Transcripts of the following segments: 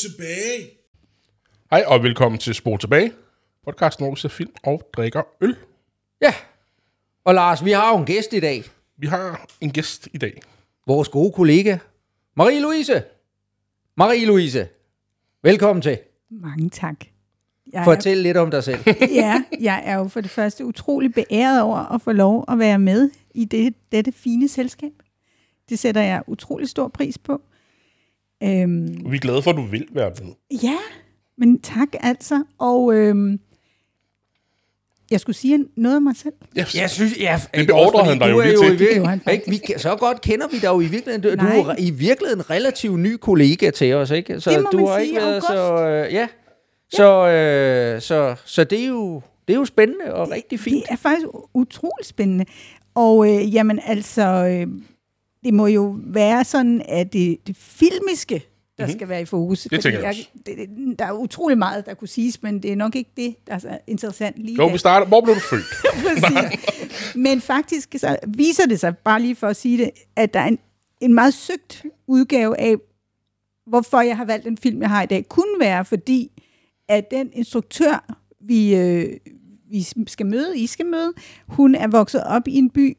Tilbage. Hej og velkommen til Spor tilbage. Podcasten, hvor vi ser film og drikker øl. Ja. Og Lars, vi har jo en gæst i dag. Vi har en gæst i dag. Vores gode kollega, Marie-Louise. Marie-Louise, velkommen til. Mange tak. Jeg Fortæl lidt om dig selv. Er, ja, jeg er jo for det første utrolig beæret over at få lov at være med i det, dette fine selskab. Det sætter jeg utrolig stor pris på. Øhm, Vi er glade for, at du vil være med. ja, men tak altså. Og øhm, jeg skulle sige noget om mig selv. Yes. Jeg synes, ja, Det beordrede han dig jo du er lige jo til. Det virkeligheden, ikke? Vi, så godt kender vi dig jo i virkeligheden. Du, du er jo i virkeligheden en relativt ny kollega til os, ikke? Så Det må du man har sige, ikke været så... Øh, ja. Så, øh, så, så det, er jo, det er jo spændende og rigtig fint. Det er faktisk utrolig spændende. Og øh, jamen altså, øh, det må jo være sådan, at det, det filmiske, der mm-hmm. skal være i fokus. Det tænker jeg også. det, det, der er utrolig meget, der kunne siges, men det er nok ikke det, der er interessant lige Jo, vi starter. Hvor blev du født? Men faktisk så viser det sig, bare lige for at sige det, at der er en, en meget søgt udgave af, hvorfor jeg har valgt den film, jeg har i dag, kunne være, fordi at den instruktør, vi, øh, vi skal møde, I skal møde, hun er vokset op i en by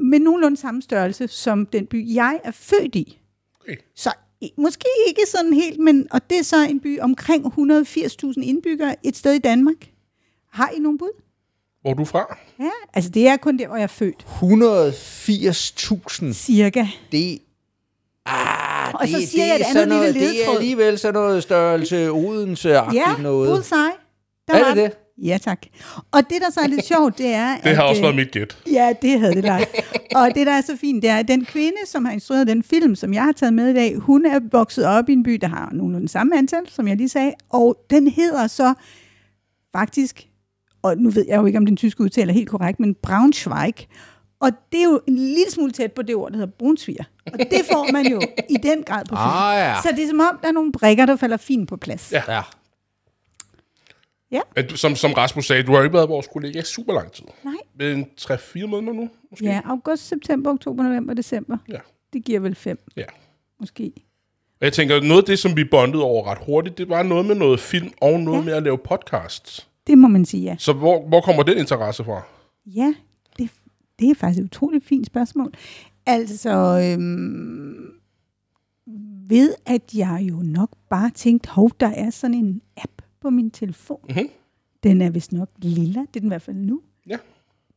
med nogenlunde samme størrelse som den by, jeg er født i. Okay. Så måske ikke sådan helt, men og det er så en by omkring 180.000 indbyggere et sted i Danmark. Har I nogen bud? Hvor er du fra? Ja, altså det er kun der, hvor jeg er født. 180.000, Cirka. det Ah, Og så det, siger det jeg et andet sådan noget, lille Det er alligevel sådan noget størrelse Odense-agtigt Ja, noget. bullseye. Der Er det den. Ja, tak. Og det, der så er lidt sjovt, det er... Det har at, også øh, været mit gæt. Ja, det havde det lagt. Og det, der er så fint, det er, at den kvinde, som har instrueret den film, som jeg har taget med i dag, hun er vokset op i en by, der har nogenlunde samme antal, som jeg lige sagde, og den hedder så faktisk, og nu ved jeg jo ikke, om den tyske udtale er helt korrekt, men Braunschweig. Og det er jo en lille smule tæt på det ord, der hedder brunsviger. Og det får man jo i den grad på film. Ah, ja. Så det er som om, der er nogle brikker, der falder fint på plads. Ja. Ja. Du- Som, som Rasmus sagde, du har ikke været vores kollega i super lang tid. Nej. Men 3-4 måneder nu, måske? Ja, august, september, oktober, november, december. Ja. Det giver vel fem, ja. måske. Og jeg tænker, noget af det, som vi bondede over ret hurtigt, det var noget med noget film og noget. Ja. med at lave podcasts. Det må man sige, ja. Så hvor, hvor kommer den interesse fra? Ja, det, det er faktisk et utroligt fint spørgsmål. Altså, øhm, ved at jeg jo nok bare tænkte, hov, der er sådan en app på min telefon. Mhm. Den er vist nok lilla, det er den i hvert fald nu. Ja.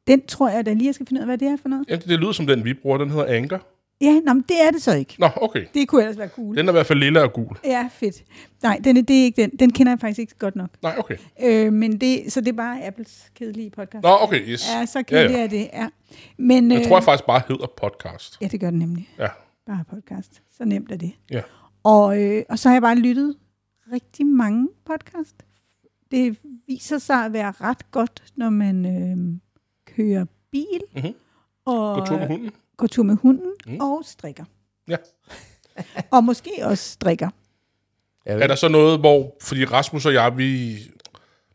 Den tror jeg da lige, jeg skal finde ud af, hvad det er for noget. Ja, det, det lyder som den, vi bruger. Den hedder Anchor. Ja, nå, men det er det så ikke. Nå, okay. Det kunne ellers være cool. Den er i hvert fald lilla og gul. Ja, fedt. Nej, den er, det er ikke den. Den kender jeg faktisk ikke godt nok. Nej, okay. Øh, men det, så det er bare Apples kedelige podcast. Nå, okay, yes. Ja, så Ja, kedeligt ja. er det, ja. Men, Jeg tror jeg faktisk bare hedder podcast. Ja, det gør den nemlig. Ja. Bare podcast. Så nemt er det. Ja. Og, øh, og så har jeg bare lyttet rigtig mange podcast. Det viser sig at være ret godt, når man øh, kører bil Mhm. og Gå tur med hunden. går tur med hunden Mm. og strikker. Ja. og måske også strikker. Er der så noget, hvor... Fordi Rasmus og jeg, vi,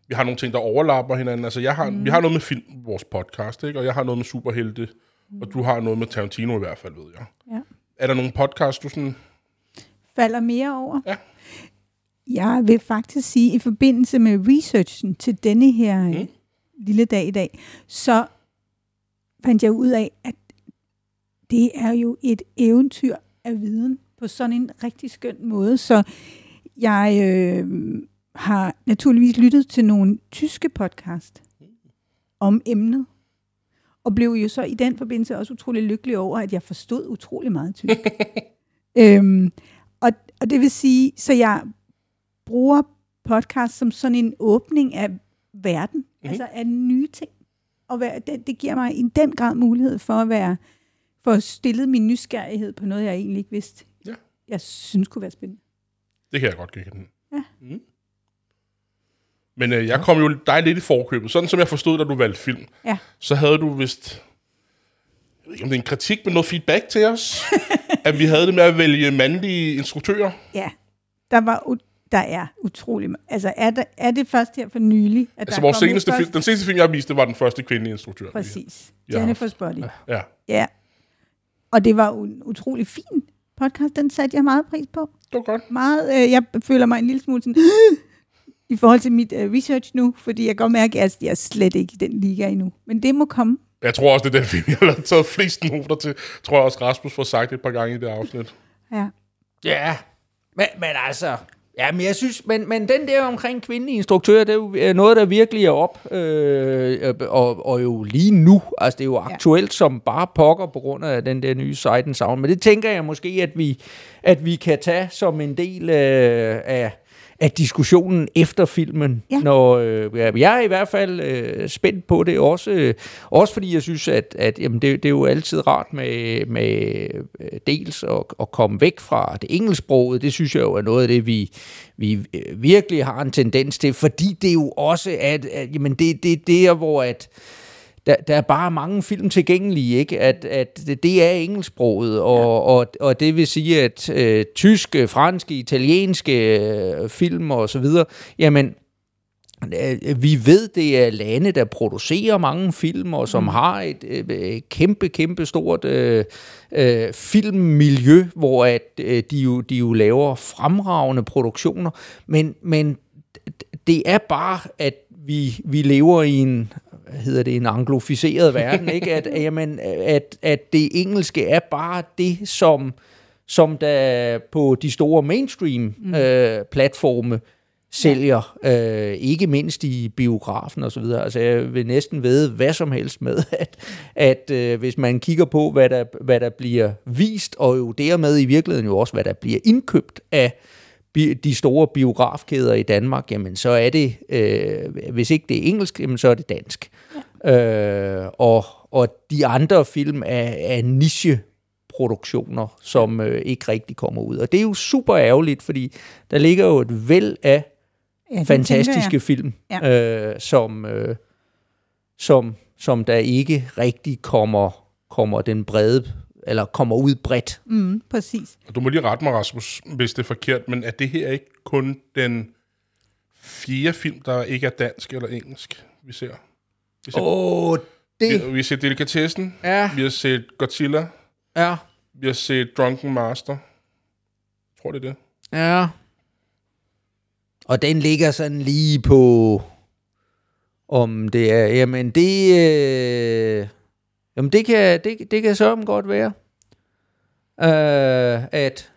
vi har nogle ting, der overlapper hinanden. Altså, jeg har, mm. vi har noget med film, vores podcast, ikke? Og jeg har noget med superhelte. Mm. Og du har noget med Tarantino i hvert fald, ved jeg. Ja. Er der nogle podcast, du sådan... Falder mere over. Ja. Jeg vil faktisk sige, i forbindelse med researchen til denne her Mm. mm. lille dag i dag, så fandt jeg ud af, at det er jo et eventyr af viden på sådan en rigtig skøn måde. Så jeg øh, har naturligvis lyttet til nogle tyske podcast om emnet, og blev jo så i den forbindelse også utrolig lykkelig over, at jeg forstod utrolig meget tysk. øhm, og, og det vil sige, så jeg bruger podcast som sådan en åbning af verden, mm-hmm. altså af nye ting. Og være, det, det giver mig i den grad mulighed for at være, for at stille min nysgerrighed på noget, jeg egentlig ikke vidste, Ja. jeg synes kunne være spændende. Det kan jeg godt genkende. Ja. Mm. Men øh, jeg kom jo dig lidt i forkøbet. Sådan som jeg forstod, da du valgte film, Ja. så havde du vist... Jeg ved ikke, om det er en kritik, men noget feedback til os. at vi havde det med at vælge mandlige instruktører. Ja, der var der er utrolig Altså, er, der, er det først her for nylig, at Altså, der er vores seneste film, den seneste film, jeg viste, var den første kvindelige instruktør. Præcis. Ja. Jennifer's Body. Ja. Ja. Og det var en utrolig fin podcast, den satte jeg meget pris på. Det var godt. Meget, øh, jeg føler mig en lille smule sådan, i forhold til mit øh, research nu, fordi jeg kan godt mærke, at jeg er slet ikke i den liga endnu. Men det må komme. Jeg tror også, det er den film, jeg har taget flest noter til. Tror jeg også, Rasmus får sagt et par gange i det afsnit. Ja. Ja, men, men altså... Ja, men jeg synes, men, men den der omkring kvindelige instruktører, det er jo øh, noget, der virkelig er op, øh, og, og jo lige nu, altså det er jo aktuelt som bare pokker på grund af den der nye Sight Sound, men det tænker jeg måske, at vi, at vi kan tage som en del øh, af, af diskussionen efter filmen. Ja. Når, øh, jeg er i hvert fald øh, spændt på det, også, øh, også fordi jeg synes, at, at jamen, det, det er jo altid rart med, med øh, dels at, at komme væk fra det engelsksproget. Det synes jeg jo er noget af det, vi, vi øh, virkelig har en tendens til, fordi det jo også er, at, at jamen, det, det, det er, hvor at der, der er bare mange film tilgængelige, ikke? At, at det, er engelsksproget, og, ja. og, og det vil sige, at øh, tyske, franske, italienske øh, film og så videre, jamen, øh, vi ved, det er lande, der producerer mange film, og som mm. har et øh, kæmpe, kæmpe stort øh, øh, filmmiljø, hvor at, øh, de, jo, de jo laver fremragende produktioner, men, men det er bare, at vi, vi lever i en hvad hedder det, en angloficeret verden, ikke? At, jamen, at, at det engelske er bare det, som, som der på de store mainstream mm. øh, platforme sælger, øh, ikke mindst i biografen og så videre. Altså jeg vil næsten ved hvad som helst med, at, at øh, hvis man kigger på, hvad der, hvad der bliver vist, og jo dermed i virkeligheden jo også, hvad der bliver indkøbt af de store biografkæder i Danmark, jamen så er det, øh, hvis ikke det er engelsk, jamen så er det dansk. Ja. Øh, og, og de andre film er, er niche produktioner, som øh, ikke rigtig kommer ud. Og det er jo super ærgerligt, fordi der ligger jo et væld af Ja, fantastiske film, øh, som, øh, som, som der ikke rigtig kommer, kommer den brede, eller kommer ud bredt. Mm, præcis. Og du må lige rette mig, Rasmus, hvis det er forkert, men er det her ikke kun den fjerde film, der ikke er dansk eller engelsk, vi ser? Vi, ser, Åh, oh, vi, det... vi har set Delikatessen, Ja, vi har set Godzilla, ja, vi har set Drunken Master. Jeg tror, det er det. ja. Og den ligger sådan lige på, om det er, jamen det, øh, jamen det kan, det, det kan så godt være, øh, at,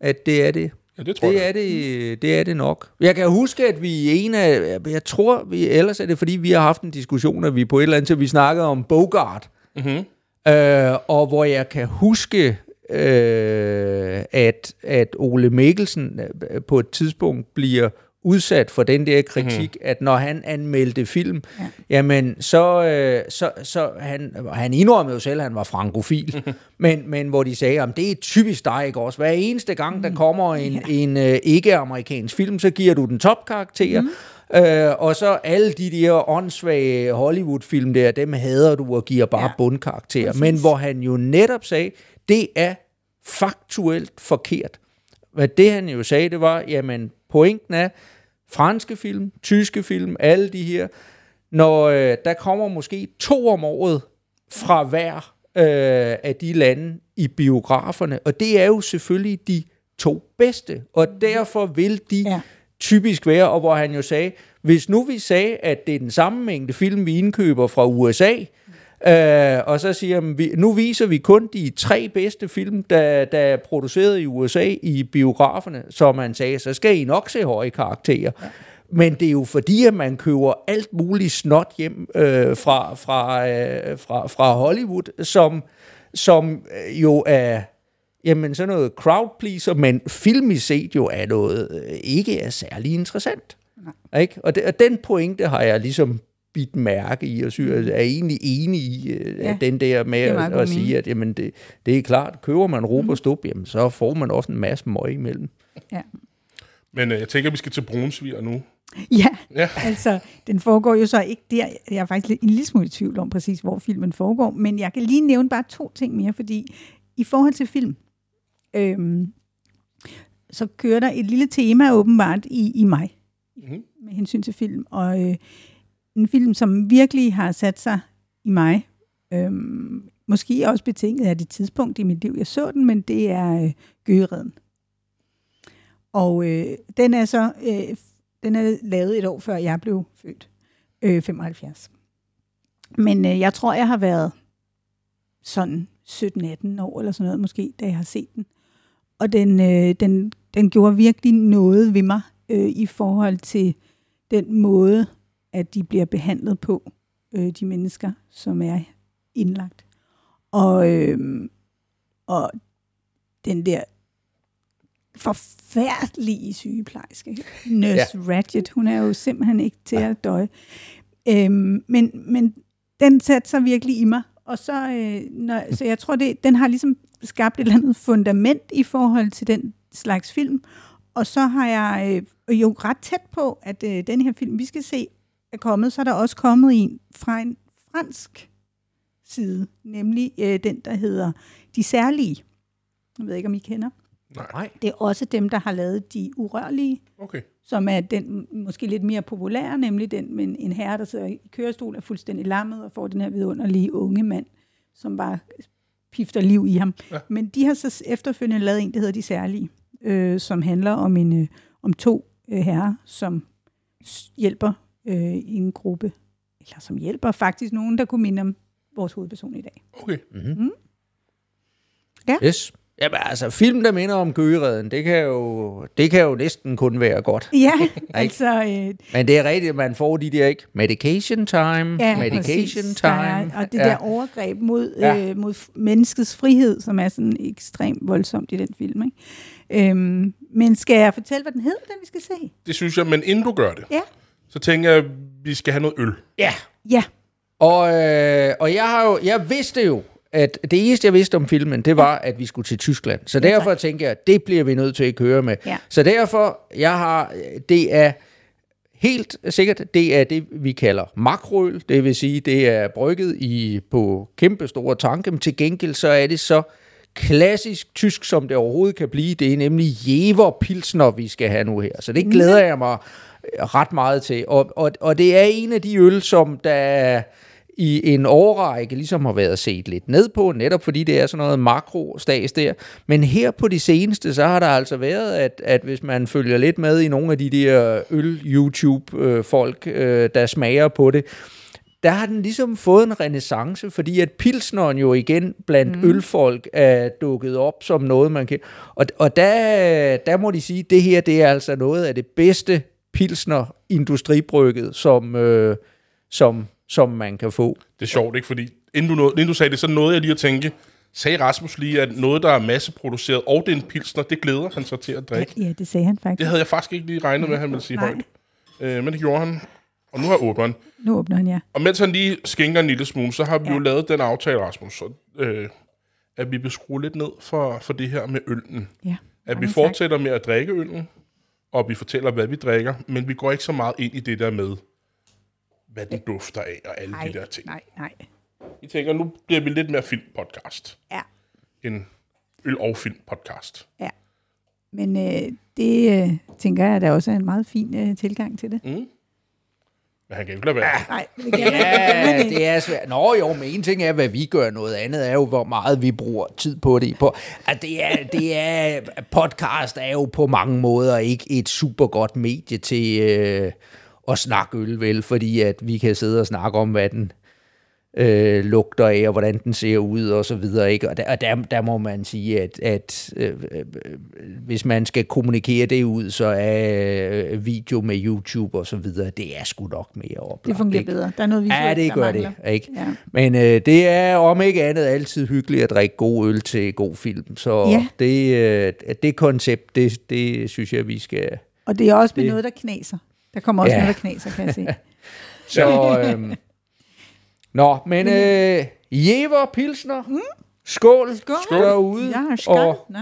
at det er det. Ja, det tror Det jeg. er det, det er det nok. Jeg kan huske, at vi i en af, jeg tror, vi, ellers er det, fordi vi har haft en diskussion, at vi på et eller andet, til vi snakkede om Bogart, Mm-hmm. øh, og hvor jeg kan huske, øh, at, at Ole Mikkelsen øh, på et tidspunkt bliver udsat for den der kritik, mm. at når han anmeldte film, ja. jamen så, øh, så, så han, han indrømmede jo selv, at han var frankofil, men, men hvor de sagde, at det er typisk dig, ikke også? Hver eneste gang, der kommer en, ja. en øh, ikke-amerikansk film, så giver du den topkarakter, mm. Øh, og så alle de der åndssvage Hollywood-film der, dem hader du og giver bare ja. Ja. bundkarakterer. Men hvor han jo netop sagde, det er faktuelt forkert. Hvad det han jo sagde, det var, jamen pointen er, franske film, tyske film, alle de her, når øh, der kommer måske to om året fra hver øh, af de lande i biograferne, og det er jo selvfølgelig de to bedste, og derfor vil de ja. Ja. typisk være, og hvor han jo sagde, hvis nu vi sagde, at det er den samme mængde film, vi indkøber fra USA, øh, og så siger vi, nu viser vi kun de tre bedste film, der, der er produceret i USA i biograferne, som han sagde, så skal I nok se høje karakterer. Ja. Men det er jo fordi, at man køber alt muligt snot hjem øh, fra, fra, øh, fra, fra Hollywood, som, som øh, jo er jamen sådan noget crowd pleaser, men filmisk set jo er noget øh, ikke er særlig interessant. Nej. Ikke? Og, det, og den pointe har jeg ligesom bidt mærke i, og synes, er egentlig enig i øh, Ja, den der med at, at sige, at jamen, det, det er klart, køber man råb og stub, jamen, så får man også en masse møg imellem. Ja. Men øh, jeg tænker, vi skal til Brunsviger nu. Ja, Ja. altså, den foregår jo så ikke der. Jeg er faktisk lidt, en lille smule i tvivl om præcis, hvor filmen foregår, men jeg kan lige nævne bare to ting mere, fordi i forhold til film, øhm, så kører der et lille tema åbenbart i, i mig, Mhm. med hensyn til film, og øh, en film, som virkelig har sat sig i mig, øhm, måske også betinget af det tidspunkt i mit liv, jeg så den, men det er øh, Gøgereden. Og øh, den er så øh, den er lavet et år før jeg blev født, øh, 75. Men øh, jeg tror, jeg har været sådan 17-18 år eller sådan noget måske, da jeg har set den. Og den, øh, den, den gjorde virkelig noget ved mig øh, i forhold til den måde, at de bliver behandlet på, øh, de mennesker, som er indlagt. Og, øh, og den der forfærdelige sygeplejerske, Nurse ja. Ratchet, hun er jo simpelthen ikke til at døje. Øhm, men, men den satte sig virkelig i mig, og så, øh, når, så jeg tror, det, den har ligesom skabt et eller andet fundament i forhold til den slags film, og så har jeg øh, jo ret tæt på, at øh, den her film, vi skal se, er kommet, så er der også kommet en fra en fransk side, nemlig øh, den, der hedder De Særlige. Jeg ved ikke, om I kender. Nej. Det er også dem, der har lavet De Urørlige, Okay. som er den måske lidt mere populære, nemlig den med en herre, der sidder i kørestol, er fuldstændig lammet og får den her vidunderlige unge mand, som bare pifter liv i ham. Ja. Men de har så efterfølgende lavet en, der hedder De Særlige, øh, som handler om, en, øh, om to øh, herrer, som hjælper øh, i en gruppe, eller som hjælper faktisk nogen, der kunne minde om vores hovedperson i dag. Okay. Yes. Jamen altså, film, der minder om Gøgereden, det kan jo, det kan jo næsten kun være godt. Ja, altså... Øh, Men det er rigtigt, at man får de der, ikke? Medication time, Ja, medication præcis. Time. og det ja. der overgreb mod, Ja. ja. øh, mod menneskets frihed, som er sådan ekstremt voldsomt i den film. Ikke? Øhm, men skal jeg fortælle, hvad den hedder, den vi skal se? Det synes jeg, men inden du gør det, Ja. Så tænker jeg, at vi skal have noget øl. Ja, Ja, og, øh, og jeg har jo, jeg vidste jo, at det eneste, jeg vidste om filmen, det var, at vi skulle til Tyskland. Så Ja, derfor tak. tænker jeg, at det bliver vi nødt til at køre med. Ja. Så derfor, jeg har, det er helt sikkert, det er det, vi kalder makroøl. Det vil sige, det er brygget i, på kæmpe store tanke, men til gengæld så er det så klassisk tysk, som det overhovedet kan blive. Det er nemlig Jever Pilsner, vi skal have nu her. Så det glæder jeg mig ret meget til. Og, og, og det er en af de øl, som der i en årrække ligesom har været set lidt ned på, netop fordi det er sådan noget makro-stas der. Men her på de seneste, så har der altså været, at, at hvis man følger lidt med i nogle af de der øl-YouTube-folk, øh, der smager på det, der har den ligesom fået en renaissance, fordi at pilsneren jo igen blandt mm. ølfolk er dukket op som noget, man kan... Og, og der, der må de sige, at det her det er altså noget af det bedste pilsner industribrygget, som, øh, som, som man kan få. Det er sjovt, ikke? Fordi inden du, nåede, inden du sagde det, så nåede jeg lige at tænke, sagde Rasmus lige, at noget, der er masseproduceret, og det er en pilsner, det glæder han sig til at drikke. ja, det sagde han faktisk. Det havde jeg faktisk ikke lige regnet med, at han ville sige Nej. højt. Øh, men det gjorde han. Og nu har åbnet den. Nu åbner han, ja. Og mens han lige skænker en lille smule, så har vi ja. jo lavet den aftale, Rasmus, så, øh, at vi vil skrue lidt ned for, for det her med øllen. ja. At vi Mange tak. fortsætter med at drikke øllen, og vi fortæller, hvad vi drikker, men vi går ikke så meget ind i det der med, hvad den dufter af, og alle Nej, de der ting. nej, nej. Vi tænker, nu bliver vi lidt mere filmpodcast, Ja, end øl- og filmpodcast. ja. Men øh, det øh, tænker jeg, der også er en meget fin øh, tilgang til det. Men han kan jo ikke lade være. Nej, det kan Ja, ikke. det er svært. Nå jo, men en ting er, hvad vi gør. Noget andet er jo, hvor meget vi bruger tid på det. På. At det er, det er, podcast er jo på mange måder ikke et super godt medie til øh, at snakke øl, vel? Fordi at vi kan sidde og snakke om, hvad den øh, lugter af, og hvordan den ser ud, og så videre, ikke? Og der, og der, der må man sige, at, at øh, øh, hvis man skal kommunikere det ud, så er øh, video med YouTube og så videre, det er sgu nok mere oplagt. Det fungerer ikke? bedre. Der er noget visuelt, Ja, det der gør mangler. det, ikke? Ja. Men øh, det er om ikke andet altid hyggeligt at drikke god øl til god film. Så Ja. det, øh, det koncept, det, det synes jeg, vi skal... Og det er også med Det- noget, der knaser. Der kommer også Ja. noget, der knaser, kan jeg se. Så, øhm, nå, men øh, Jever Pilsner, mm. skål, Skål. derude. Ja, skål. Og, Nå.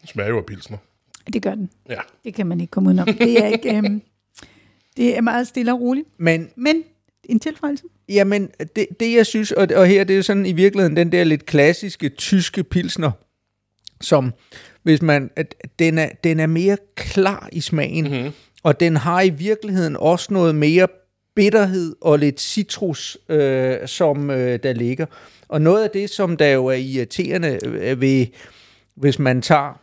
Den smager jo af pilsner. Det gør den. Ja. Det kan man ikke komme udenom. Det er ikke... Øhm, det er meget stille og roligt. men Men en tilføjelse. Jamen, det, det jeg synes, og, og her det er sådan i virkeligheden den der lidt klassiske tyske pilsner, som hvis man, at den er, den er mere klar i smagen, mm-hmm. Og den har i virkeligheden også noget mere bitterhed og lidt citrus, øh, som øh, der ligger. Og noget af det, som der jo er irriterende øh, ved, hvis man tager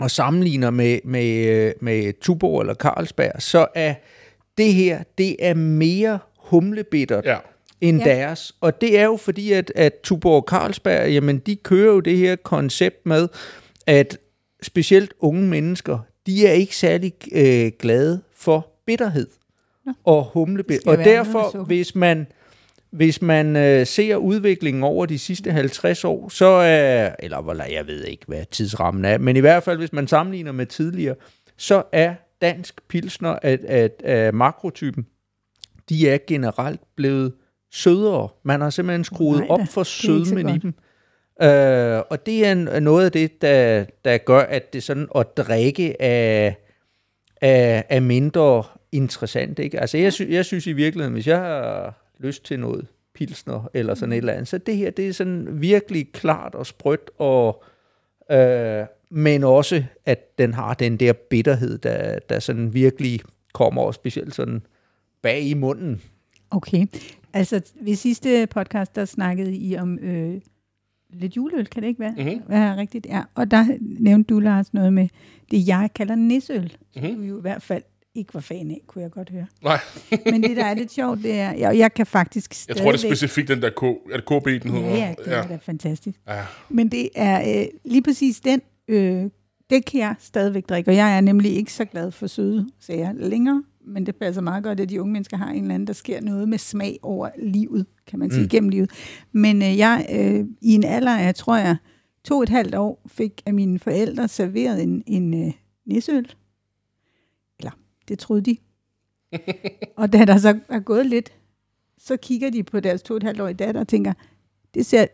og sammenligner med, med, øh, med Tuborg eller Carlsberg, så er det her, det er mere humlebittert Ja. end Ja. ja. deres. Og det er jo fordi, at, at Tuborg og Carlsberg, jamen de kører jo det her koncept med, at specielt unge mennesker, de er ikke særlig øh, glade for bitterhed Nå. og humlebitter. skal Og derfor, hvis man, hvis man øh, ser udviklingen over de sidste 50 år, så er, eller hvor- jeg ved ikke, hvad tidsrammen er, men i hvert fald, hvis man sammenligner med tidligere, så er dansk pilsner af, af, af makrotypen, de er generelt blevet sødere. Man har simpelthen skruet Nej op for sødmen i dem. Øh, og det er noget af det, der, der gør, at det sådan at drikke er, er, er mindre interessant. Ikke? Altså jeg, sy- jeg synes i virkeligheden, hvis jeg har lyst til noget pilsner eller sådan et eller andet, så det her, det er sådan virkelig klart og sprødt, og, øh, men også, at den har den der bitterhed, der, der sådan virkelig kommer, og specielt sådan bag i munden. Okay. Altså, ved sidste podcast, der snakkede I om øh, lidt juleøl, kan det ikke være? Mhm. Være rigtigt? Ja. Og der nævnte du, Lars, noget med det, jeg kalder nisøl, som Mhm. du jo i hvert fald ikke var fan af, kunne jeg godt høre. Nej, Men det, der er lidt sjovt, det er, jeg, jeg kan faktisk jeg stadigvæk... tror, det er specifikt den der K. Er det KB, den hedder? Ja, ja, det er da fantastisk. ja. Men det er øh, lige præcis den, øh, det kan jeg stadigvæk drikke, og jeg er nemlig ikke så glad for søde sager længere, men det passer meget godt, at de unge mennesker har en eller anden, der sker noget med smag over livet, kan man sige, mm. gennem livet. Men øh, jeg, øh, i en alder af, tror jeg, to og et halvt år, fik af mine forældre serveret en, en øh, nisøl. Eller, det troede de. og da der så er gået lidt, så kigger de på deres to og et halvt årige datter og tænker, det ser,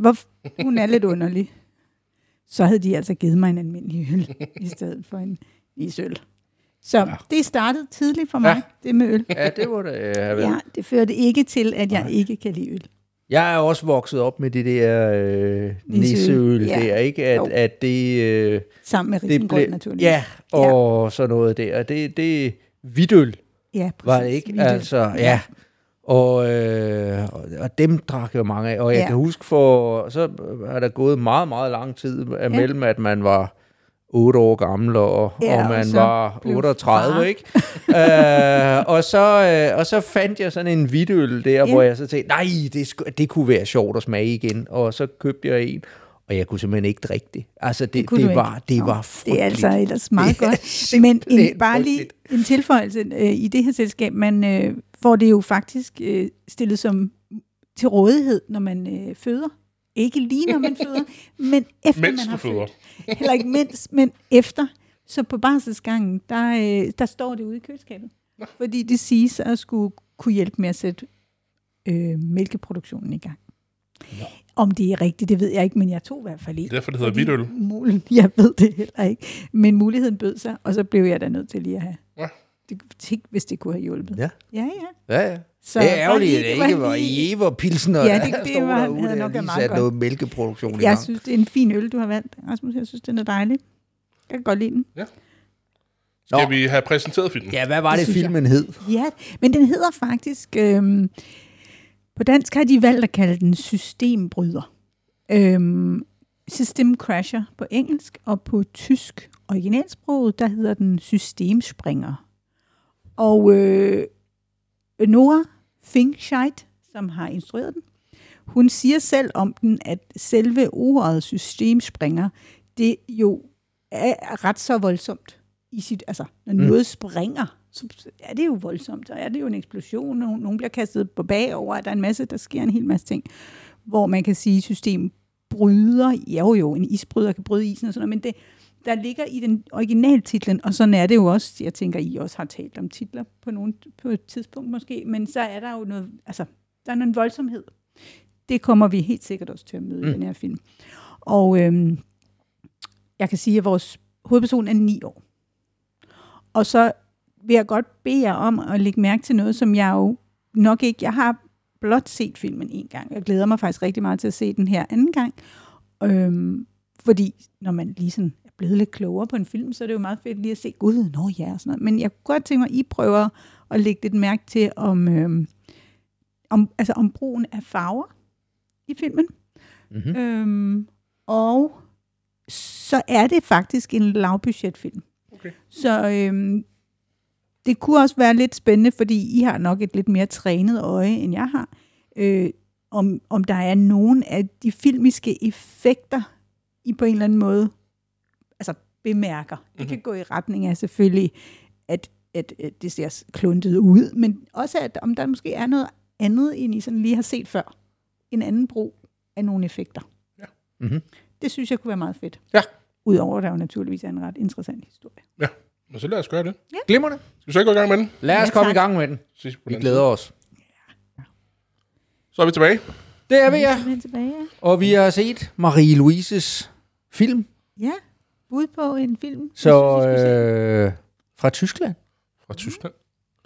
hvor, hun er lidt underlig. Så havde de altså givet mig en almindelig øl, i stedet for en isøl. Så ja. det startede tidligt for mig, ja. Ja. det med øl. Ja, det var det. have været. Ja, det førte ikke til, at jeg ikke kan lide øl. Jeg er også vokset op med det der øh, Nisseøl. Ja. der, ikke? Jo. At, at det... Øh, Sammen med risengrød, naturligvis. Ja, og sådan noget der. Det, det hvidøl, ja var det præcis. ikke? Hvidøl. Altså, ja. Og, øh, og, dem drak jeg mange af. Og jeg Ja. ja. kan huske, for så er der gået meget, meget lang tid ja. mellem, at man var 8 år gammel, og, Ja, og og man så var blev 38, far. ikke? øh, og, så, øh, og så fandt jeg sådan en hvidøl der, Ja. hvor jeg så tænkte, nej, det, sku- det kunne være sjovt at smage igen. Og så købte jeg en, og jeg kunne simpelthen ikke drikke det. Altså, det, det, det, var, ikke. det var Det er frygteligt. altså ellers meget Det godt. Men en, bare lige frygteligt. en tilføjelse øh, i det her selskab, man øh, får det jo faktisk øh, stillet som til rådighed, når man øh, føder. Ikke lige når man føder, men efter Mens man har født. Heller ikke mens, men efter. Så på barselsgangen, der, øh, der står det ude i køleskabet. Fordi det siges at skulle kunne hjælpe med at sætte øh, mælkeproduktionen i gang. Nå. Om det er rigtigt, det ved jeg ikke, men jeg tog i hvert fald i. Derfor det hedder hvidøl. Mulen, jeg ved det heller ikke. Men muligheden bød sig, og så blev jeg da nødt til lige at have. Ja. Det, tænk, hvis det kunne have hjulpet. Ja. ja. ja. Ja, ja. Så det er ærgerligt, at det ikke var i Ever Pilsner. Ja, det- der det stod var- derude, havde der nok lige meget sat godt. noget mælkeproduktion i Jeg gang. synes, det er en fin øl, du har valgt. Rasmus, jeg synes, den er dejlig. Jeg kan godt lide den. Skal Nå. vi have præsenteret filmen? Ja, hvad var Det det, synes jeg. filmen hed? Ja, men den hedder faktisk... Øhm, på dansk har de valgt at kalde den systembryder. Øhm, System Crasher på engelsk, og på tysk originalsproget, der hedder den Systemspringer. Og øh, Nora Finkscheid, som har instrueret den, hun siger selv om den, at selve ordet systemspringer, det jo er ret så voldsomt i sit, altså når Mm. noget springer, så er det jo voldsomt, så er det jo en eksplosion, nogen, nogen bliver kastet på bagover, der er en masse, der sker en hel masse ting, hvor man kan sige, system bryder, jo jo, en isbryder kan bryde isen og sådan noget, men det, der ligger i den originaltitlen, og sådan er det jo også, jeg tænker, I også har talt om titler på, nogen, på et tidspunkt måske, men så er der jo noget, altså, der er noget voldsomhed. Det kommer vi helt sikkert også til at møde mm. i den her film. Og øhm, jeg kan sige, at vores hovedperson er ni år. Og så vil jeg godt bede jer om at lægge mærke til noget, som jeg jo nok ikke... Jeg har blot set filmen en gang. Jeg glæder mig faktisk rigtig meget til at se den her anden gang. Øhm, fordi når man lige sådan blevet lidt klogere på en film, så er det jo meget fedt lige at se, gud, nå ja, og sådan noget. Men jeg kunne godt tænke mig, at I prøver at lægge lidt mærke til, om, øhm, om, altså om brugen af farver i filmen. Mm-hmm. Øhm, og så er det faktisk en lavbudgetfilm. Okay. Så øhm, det kunne også være lidt spændende, fordi I har nok et lidt mere trænet øje, end jeg har, øh, om, om der er nogen af de filmiske effekter, I på en eller anden måde bemærker. Det Mhm. kan gå i retning af selvfølgelig, at, at, at det ser kluntet ud, men også at om der måske er noget andet, end I sådan lige har set før. En anden brug af nogle effekter. Mm-hmm. Det synes jeg kunne være meget fedt. Ja. Udover at der jo naturligvis er en ret interessant historie. Men så lad os gøre det. Glimrende. Skal vi så ikke gå i gang med den? Lad os Ja, komme i gang med den. Vi glæder os. side. Så er vi tilbage. Det er vi, ja. Så er vi tilbage, ja. Og vi har set Marie-Louises film, Ja, bud på en film. så synes, øh, fra Tyskland. Fra Tyskland.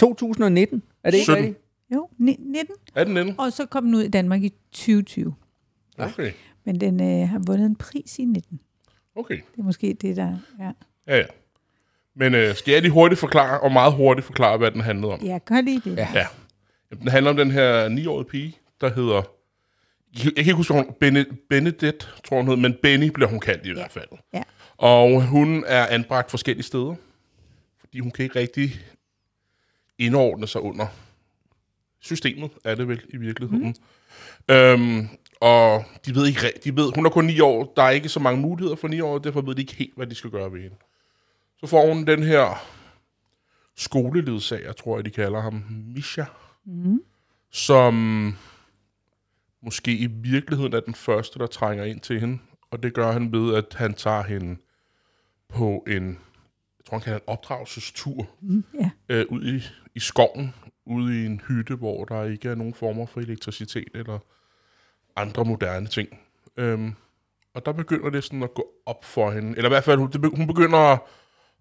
2019. Er det ikke 17. rigtigt? Jo, ni- 19. Er den inde? Og så kom den ud i Danmark i 2020. Okay. Men den øh, har vundet en pris i 19. Okay. Det er måske det, der er. Ja, ja. Men øh, skal jeg lige hurtigt forklare, og meget hurtigt forklare, hvad den handlede om? Ja, gør lige det. Ja. Ja. Jamen, Den handler om den her 9-årige pige, der hedder... Jeg kan ikke huske, hun... Bene- Benedette, tror hun hed, men Benny bliver hun kaldt i hvert fald. Ja. Og hun er anbragt forskellige steder, fordi hun kan ikke rigtig indordne sig under systemet, er det vel i virkeligheden. Mm. Øhm, og de ved ikke de ved, hun er kun 9 år, der er ikke så mange muligheder for 9 år, derfor ved de ikke helt, hvad de skal gøre ved hende. Så får hun den her skoleledsager, tror jeg, de kalder ham, Misha, Mm. som måske i virkeligheden er den første, der trænger ind til hende. Og det gør han ved, at han tager hende på en, jeg tror han kalder en opdragelsestur, Mm. Ja. øh, ud i, i skoven, ude i en hytte, hvor der ikke er nogen former for elektricitet eller andre moderne ting. Øhm, og der begynder det sådan at gå op for hende, eller i hvert fald, hun, det be- hun begynder at,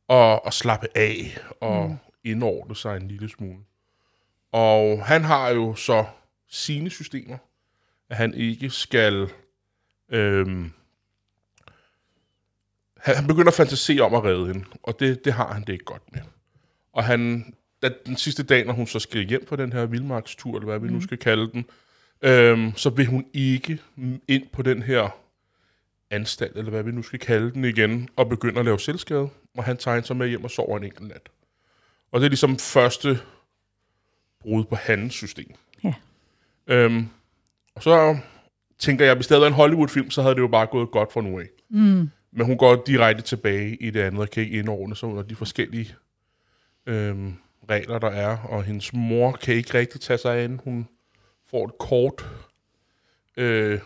at, at slappe af og mm. indordne sig en lille smule. Og han har jo så sine systemer, at han ikke skal... Øhm, han, han begynder at fantasere om at redde hende, og det, det har han det ikke godt med. Og han, da, den sidste dag, når hun så skal hjem fra den her vildmarkstur, eller hvad vi mm. nu skal kalde den, øhm, så vil hun ikke ind på den her anstalt, eller hvad vi nu skal kalde den igen, og begynde at lave selvskade. Og han tager hende så med hjem og sover en enkelt nat. Og det er ligesom første brud på hans system. Ja. Øhm, og så tænker jeg, hvis det havde været en Hollywood-film, så havde det jo bare gået godt fra nu af. Mm. Men hun går direkte tilbage i det andet, og kan ikke indordne sig under de forskellige øhm, regler, der er. Og hendes mor kan ikke rigtig tage sig af hende. Hun får et kort øh,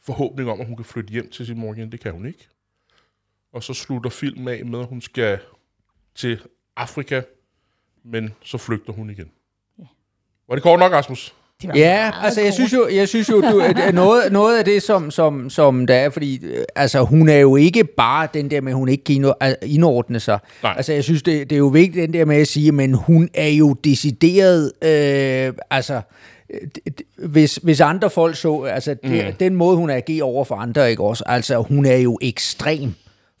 forhåbning om, at hun kan flytte hjem til sin mor igen. Det kan hun ikke. Og så slutter filmen af med, at hun skal til Afrika, men så flygter hun igen. Var det kort nok, Rasmus? Var Ja, altså jeg synes jo, jeg synes jo du, noget, noget af det, som, som, som der er, fordi øh, altså, hun er jo ikke bare den der med, at hun ikke kan indordne sig. Nej. Altså jeg synes, det, det er jo vigtigt den der med at sige, men hun er jo decideret, øh, altså øh, hvis, hvis andre folk så, altså det, Mm. den måde, hun agerer over for andre, ikke også, altså hun er jo ekstrem.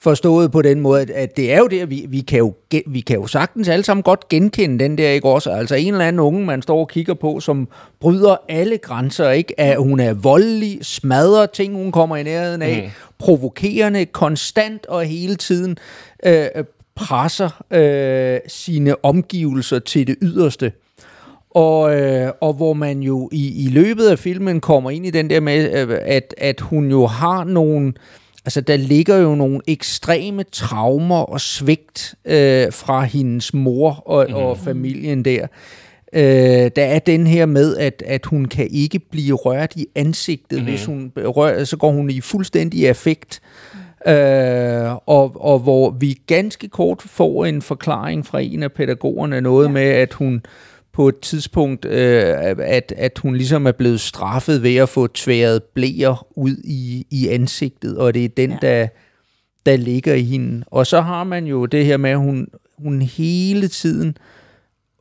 Forstået på den måde, at, det er jo det, vi, vi, kan jo, vi kan jo sagtens alle sammen godt genkende den der, ikke også? Altså en eller anden unge, man står og kigger på, som bryder alle grænser, ikke? At hun er voldelig, smadrer ting, hun kommer i nærheden af, mm. provokerende, konstant og hele tiden øh, presser øh, sine omgivelser til det yderste. Og, øh, og hvor man jo i, i løbet af filmen kommer ind i den der med, øh, at, at hun jo har nogle... Altså, der ligger jo nogle ekstreme traumer og svigt øh, fra hendes mor og, mm. og familien der. Øh, der er den her med, at, at hun kan ikke blive rørt i ansigtet. Mm. Hvis hun rører, så går hun i fuldstændig affekt. Øh, og, og hvor vi ganske kort får en forklaring fra en af pædagogerne, noget ja. med, at hun på et tidspunkt, øh, at, at hun ligesom er blevet straffet ved at få tværet blæer ud i, i ansigtet, og det er den, ja. der, der ligger i hende. Og så har man jo det her med, at hun, hun hele tiden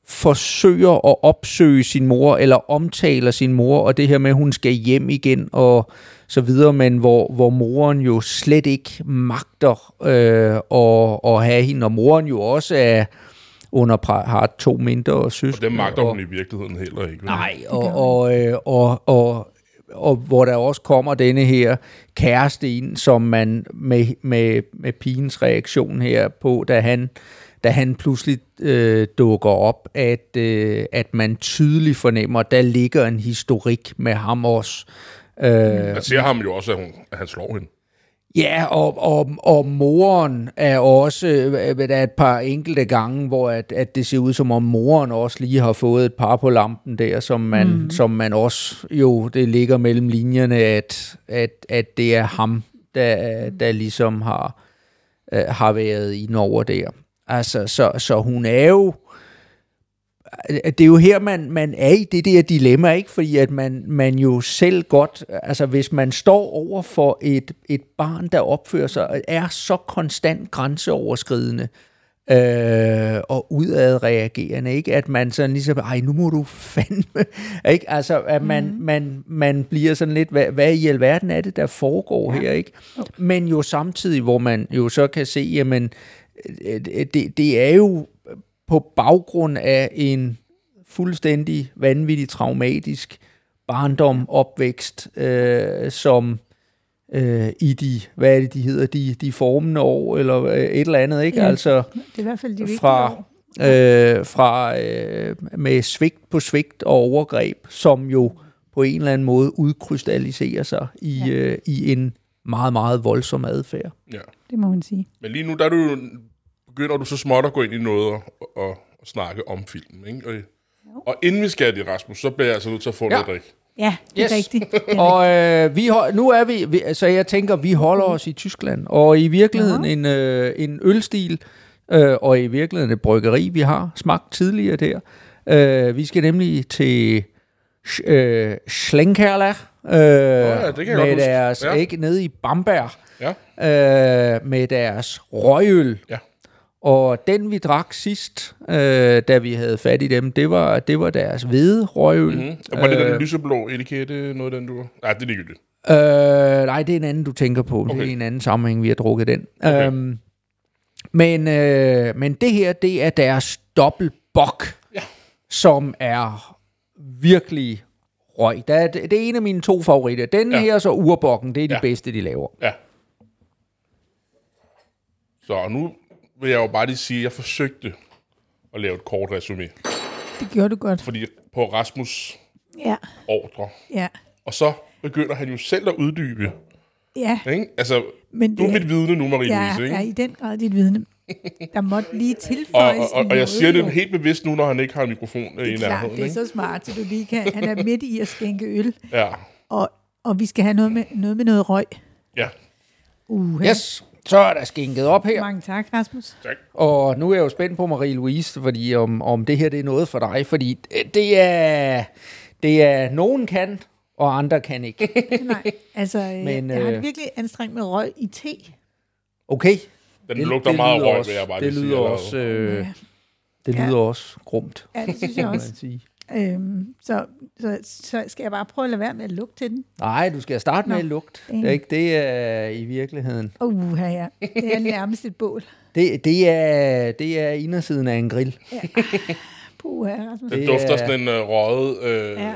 forsøger at opsøge sin mor, eller omtaler sin mor, og det her med, at hun skal hjem igen, og så videre, men hvor, hvor moren jo slet ikke magter øh, at, at have hende, og moren jo også er, under har to mindre søskende. Og det magter hun i virkeligheden heller ikke. vel? Nej, og, og, øh, og, og, og hvor der også kommer denne her kæreste ind, som man med, med, med pigens reaktion her på, da han, da han pludselig øh, dukker op, at, øh, at man tydeligt fornemmer, at der ligger en historik med ham også. Øh, Man ser ham jo også, at, hun, at han slår hende. Ja, og, og, og moren er også, øh, der er et par enkelte gange, hvor at, at det ser ud som om moren også lige har fået et par på lampen der, som man, mm. som man også, jo, det ligger mellem linjerne, at, at, at det er ham, der, der ligesom har, øh, har været inde over der. Altså, så, så hun er jo, det er jo her, man, man er i det der dilemma, ikke? Fordi at man, man jo selv godt, altså hvis man står over for et, et barn, der opfører sig, er så konstant grænseoverskridende, øh, og udadreagerende, ikke? At man sådan ligesom, ej, nu må du fandme, ikke? Altså, at man, mm. man, man bliver sådan lidt, hvad, hvad i alverden er det, der foregår ja. her, ikke? Men jo samtidig, hvor man jo så kan se, jamen, øh, det, det er jo på baggrund af en fuldstændig vanvittig traumatisk barndom, opvækst, øh, som øh, i de, hvad er det, de hedder, de, de formende år, eller øh, et eller andet, ikke? Ja, altså Det er i hvert fald de vigtige fra, år. øh, fra øh, med svigt på svigt og overgreb, som jo på en eller anden måde udkrystalliserer sig i, Ja. øh, i en meget, meget voldsom adfærd. Ja. Det må man sige. Men lige nu, der er du begynder du så småt at gå ind i noget og, og, og snakke om filmen. Ikke? Og, og inden vi skal det, Rasmus, så bliver jeg altså nødt til at få Ja. noget at drikke. Ja, det er Yes. rigtigt. Det er Og øh, vi, hold- nu er vi, vi, så jeg tænker, vi holder os i Tyskland, og i virkeligheden en, øh, en ølstil, øh, og i virkeligheden et bryggeri, vi har smagt tidligere der. Øh, vi skal nemlig til Sch- øh, Schlenkerla, øh, ja, det kan med deres Ja. æg nede i Bamberg, Ja. øh, med deres røgøl. Ja. Og den vi drak sidst, øh, da vi havde fat i dem, det var, det var deres hvide røgøl. Mm. Og var det den lyseblå etikette, noget den, du... Nej, det er ligegyldigt. Øh, nej, det er en anden, du tænker på. Okay. Det er en anden sammenhæng, vi har drukket den. Okay. Øhm, men, øh, men det her, det er deres dobbeltbok, Ja. som er virkelig røg. Det er, det er en af mine to favoritter. Den ja. Ja. her så urbokken, det er de Ja. bedste, de laver. Ja. Så nu vil jeg jo bare lige sige, at jeg forsøgte at lave et kort resume. Det gjorde du godt. Fordi på Rasmus Ja, ordre. ja, Og så begynder han jo selv at uddybe. ja. Ikke? Altså, Men du er det- mit vidne nu, Marie Jeg Louise. er Ikke? i den grad dit vidne. Der måtte lige Og, tilføjes og, og, og jeg noget, siger det jo. helt bevidst nu, når han ikke har en mikrofon i Det er klart, nærheden. det er Ikke? så smart, så du lige kan... Han er midt i at skænke øl, Ja, og, og vi skal have noget med noget, med noget røg. ja. Uh, Yes, så er der skænket op her. Mange tak, Rasmus. Tak. Og nu er jeg jo spændt på Marie-Louise, fordi om, om det her det er noget for dig. Fordi det- det er, det er nogen kan, og andre kan ikke. Nej, altså, Men, Men, jeg har øh, det virkelig anstrengt med røg i te. Okay, Den det, lugter meget lyder røg, også, vil jeg bare det lige sige. lyder allerede. også, øh, Ja. det Ja. lyder også grumt, Ja, det synes jeg også. Øhm, så, så, så skal jeg bare prøve at lade være med at lugte til den. Nej, du skal starte med Nå. at lugte. Det er, ikke, det er i virkeligheden. Uh, ja, ja. Det er nærmest et bål. Det, det, er, det er indersiden af en grill. Puh, ja, Rasmus. Den det dufter er- sådan en uh, røget øh, Ja. ja.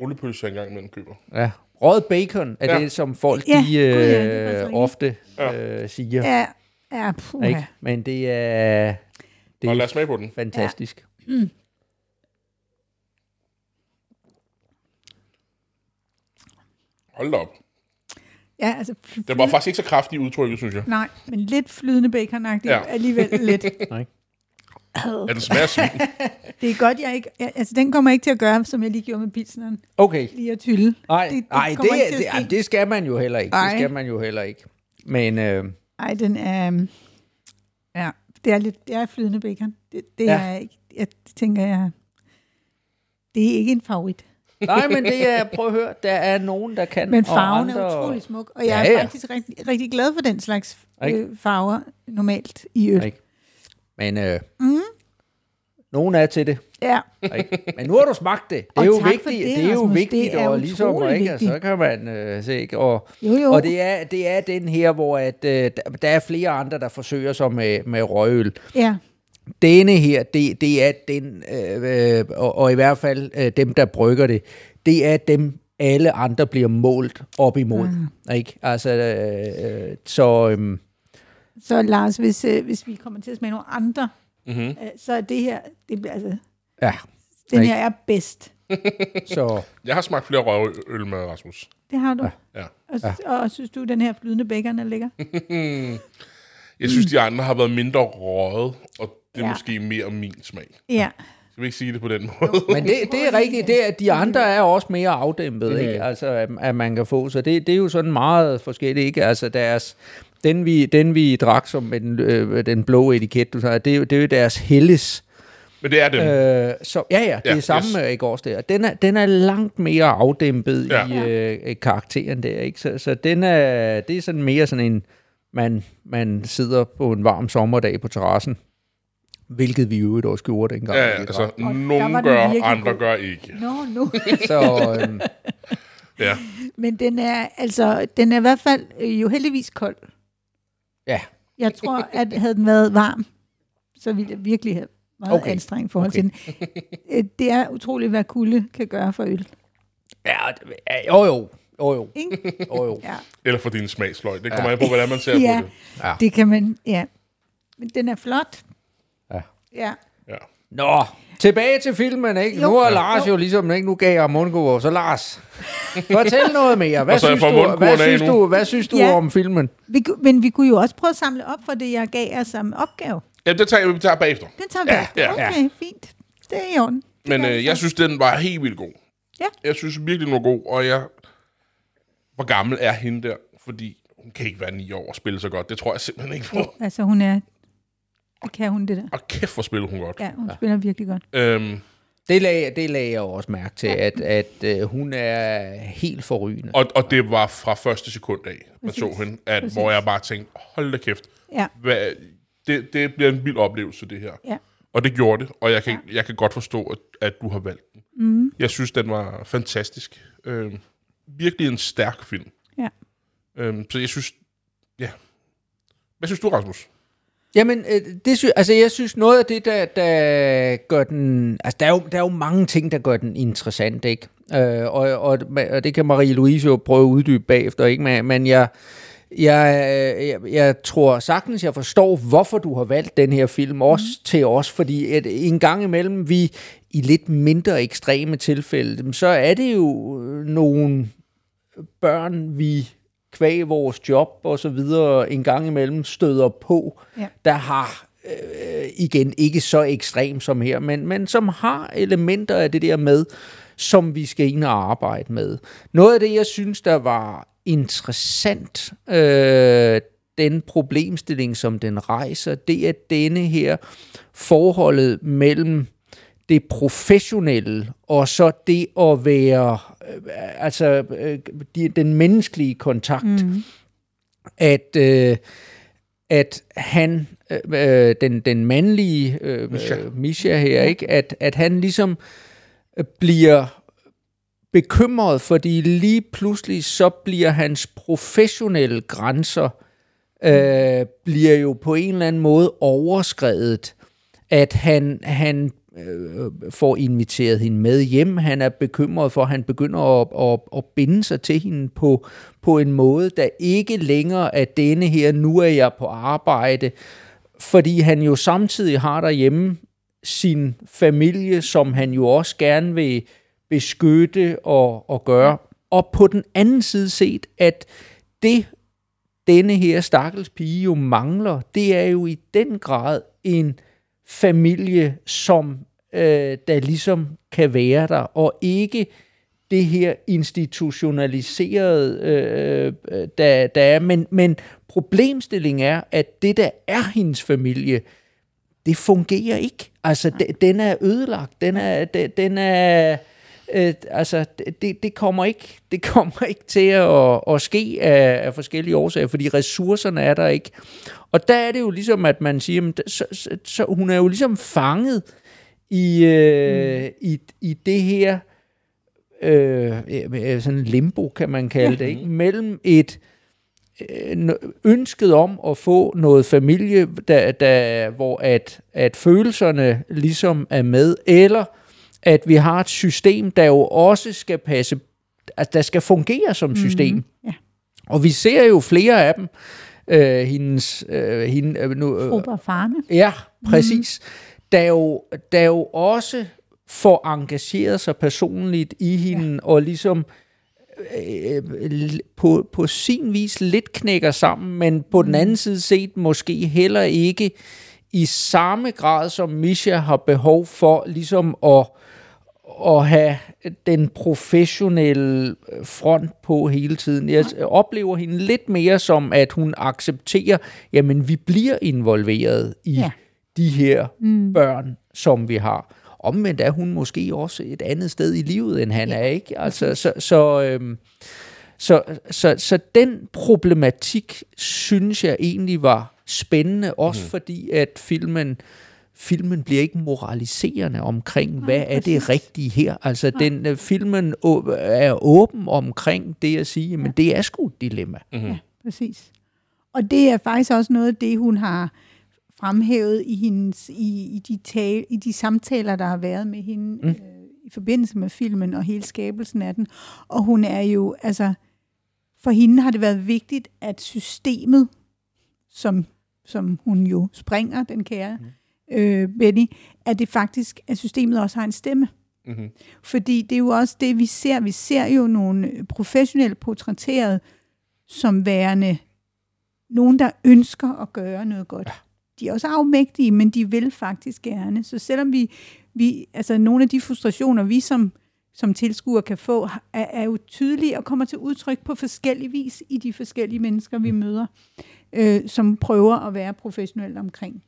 rullepølse, jeg engang imellem køber. Ja. Røget bacon er Ja. det, som folk Ja, de, gud ja, det øh, ofte Ja. øh, siger. Ja, ja, puh, Ikke? ja. Men det er, det Og lad os smage på den. fantastisk. Hold da op. Ja, altså, Den var faktisk ikke så kraftig i udtrykket, synes jeg. Nej, men lidt flydende baconagtigt Ja. alligevel lidt. Nej. Ja, den smager svin. Det er godt, jeg ikke... jeg- Altså, den kommer ikke til at gøre, som jeg lige gjorde med pizzaen. Okay. Lige at tylle. Nej, Det- det, det det, det, kommer det, skal man jo heller ikke. Ej. Det skal man jo heller ikke. Men øh, Ej, den er... øhm, Ja, det er lidt... Det er flydende bacon. Det, det ja. er ikke... Jeg tænker, jeg... Det er ikke en favorit. Nej, men det er, prøv at høre, der er nogen, der kan. Men og farven andre, er utrolig smuk, og jeg Ja, er ja. faktisk rigtig, rigtig glad for den slags øh, farver normalt i øl. Ikke? Men øh, Mm. nogen er til det. Ja, Ikke? Men nu har du smagt det. Det er Og jo vigtigt. det, Det, er jo vigtigt, Det er og ligesom ikke, så kan man øh, se, ikke? Og, jo jo. og det er, det er den her, hvor at, øh, der, der er flere andre, der forsøger sig med, med røgøl. Ja, denne her, det, det er den, øh, øh, og, og i hvert fald øh, dem, der brygger det, det er dem, alle andre bliver målt op imod. Mm. Ikke? Altså, øh, øh, så... Øh, Så Lars, hvis, øh, hvis vi kommer til at smage nogle andre, Mm-hmm. øh, så er det her, det, bliver altså, ja, den Ikke? her er bedst. så... Jeg har smagt flere røvøl med Rasmus. Det har du. Ja. Og, ja. og synes du, den her flydende bacon er lækker? Jeg synes, de andre har været mindre røget, og det er Ja. måske mere min smag. Ja. Skal vi ikke sige det på den måde? Men det, det er rigtigt, det er, at de andre er også mere afdæmpet, ikke? Altså, at, at man kan få. Så det, det er jo sådan meget forskelligt, ikke? Altså, deres, den, vi, den vi drak som med den, øh, den blå etiket, du sagde, det, er jo- det er jo deres Helles. Men det er dem. Øh, så, ja, ja, det Ja, er samme yes. yes. i går der. Den er, den er langt mere afdæmpet ja. i øh, karakteren der, ikke? Så, så den er, det er sådan mere sådan en, man, man sidder på en varm sommerdag på terrassen, hvilket vi jo også gjorde dengang. Ja, ja, altså, den gør, virkelig andre god. gør ikke. Nå, nu. Så, øhm, Ja. Men den er, altså, den er i hvert fald øh, jo heldigvis kold. ja, Jeg tror, at havde den været varm, så ville det virkelig have meget okay. Anstrengt forhold Okay. til den. Øh, Det er utroligt, hvad kulde kan gøre for øl. ja, ja, jo jo, jo jo, Ikke? jo jo. Ja. Eller for din smagsløg. Det kommer an på, hvordan man ser Ja. på det. Ja. Det kan man, ja. Men den er flot. Ja. Ja. Nå, tilbage til filmen, ikke? Jo. Nu har Ja. Lars jo ligesom, ikke? Nu gav jeg mundkur, så Lars, fortæl noget mere. Hvad synes, du, hvad, synes nu. du, hvad synes du Ja. om filmen? Vi, men vi kunne jo også prøve at samle op for det, jeg gav jer som opgave. Ja, det tager vi tager bagefter. Den tager vi Ja, efter. ja. Okay, fint. Det er i orden. Det Men øh, jeg synes, den var helt vildt god. Ja. Jeg synes virkelig, den var god, og jeg... Hvor gammel er hende der? Fordi hun kan ikke være ni år og spille så godt. Det tror jeg simpelthen ikke på. Altså, hun er... Det kan hun det der. Og kæft, hvor spiller hun godt. Ja, hun ja. spiller virkelig godt. Øhm, Det lagde, det lagde jeg også mærke til, at, at øh, hun er helt forrygende. og, og det var fra første sekund af, man så hende, at, Præcis. hvor jeg bare tænkte, hold da kæft, Ja, hvad, det, det bliver en vild oplevelse, det her. ja. Og det gjorde det, og jeg kan, jeg kan godt forstå, at, at du har valgt den. Mm. Jeg synes, den var fantastisk. Øhm, virkelig en stærk film. Ja. Øhm, så jeg synes, ja. Hvad synes du, Rasmus? Jamen, øh, det sy- altså, jeg synes noget af det, der, der gør den... Altså, der er, jo, der er jo mange ting, der gør den interessant, ikke? Øh, og, og, og det kan Marie-Louise jo prøve at uddybe bagefter, ikke? Men, men jeg, jeg, jeg, jeg tror sagtens, jeg forstår, hvorfor du har valgt den her film, også mm. til os, fordi at en gang imellem, vi i lidt mindre ekstreme tilfælde, så er det jo øh, nogle børn, vi kvæg vores job og så videre en gang imellem støder på, Ja. der har øh, igen ikke så ekstrem som her, men, men som har elementer af det der med, som vi skal ind og arbejde med. Noget af det, jeg synes, der var interessant, øh, den problemstilling, som den rejser, det er denne her forholdet mellem det professionelle og så det at være, øh, altså øh, de, den menneskelige kontakt, mm. at øh, at han, øh, øh, den, den mandlige øh, Misha. Misha. Misha her, ikke? At, at han ligesom øh, bliver bekymret, fordi lige pludselig så bliver hans professionelle grænser øh, bliver jo på en eller anden måde overskredet, at han, han Øh, øh, får inviteret hende med hjem. Han er bekymret for, at han begynder at, at, at binde sig til hende på, på en måde, der ikke længere er denne her, nu er jeg på arbejde, fordi han jo samtidig har derhjemme sin familie, som han jo også gerne vil beskytte og, og gøre. Og på den anden side set, at det denne her stakkels pige jo mangler, det er jo i den grad en familie, som øh, der ligesom kan være der, og ikke det her institutionaliserede, øh, der, der er. Men, men problemstillingen er, at det, der er hendes familie, det fungerer ikke. Altså, de, den er ødelagt. Den er, de, den er øh, altså, det, det, kommer ikke, det kommer ikke til at, at ske af, af forskellige årsager, fordi ressourcerne er der ikke. Og der er det jo ligesom, at man siger, jamen, så, så, så hun er jo ligesom fanget i, øh, mm. i, i det her øh, øh, sådan limbo, kan man kalde det, ikke? mellem et øh, ønsket om at få noget familie, der, der, hvor at, at følelserne ligesom er med, eller at vi har et system, der jo også skal passe, at der skal fungere som system. Mm, ja. Og vi ser jo flere af dem. Øh, hendes, øh, hende, øh, nu, øh, Farne. Ja, præcis. Mm. Der, jo, der jo også får engageret sig personligt i hende, ja. og ligesom øh, på, på sin vis lidt knækker sammen, men på mm. den anden side set måske heller ikke i samme grad, som Misha har behov for ligesom at, at have den professionelle front på hele tiden. Jeg oplever hende lidt mere som, at hun accepterer, jamen vi bliver involveret i ja. de her mm. børn, som vi har. Omvendt er hun måske også et andet sted i livet, end han ja. er, ikke? Altså, så, så, øhm, så, så, så den problematik, synes jeg egentlig var spændende, også mm. fordi at filmen filmen bliver ikke moraliserende omkring, Nej, hvad er det rigtige her. Altså, Nej. den uh, filmen er åben omkring det at sige, men ja. det er sgu et dilemma. Mm-hmm. Ja, præcis. Og det er faktisk også noget af det, hun har fremhævet i, hendes, i, i, de, tale, i de samtaler, der har været med hende mm. øh, forbindelse med filmen og hele skabelsen af den. Og hun er jo, altså, for hende har det været vigtigt, at systemet, som, som hun jo springer, den kære mm. øh, Benny, at det faktisk, at systemet også har en stemme. Mm-hmm. Fordi det er jo også det, vi ser. Vi ser jo nogle professionelle portrætteret som værende nogen, der ønsker at gøre noget godt. Ja de er også afmægtige, men de vil faktisk gerne. Så selvom vi, vi altså nogle af de frustrationer, vi som, som tilskuere kan få, er, er jo tydelige og kommer til udtryk på forskellig vis i de forskellige mennesker, vi møder, øh, som prøver at være professionelle omkring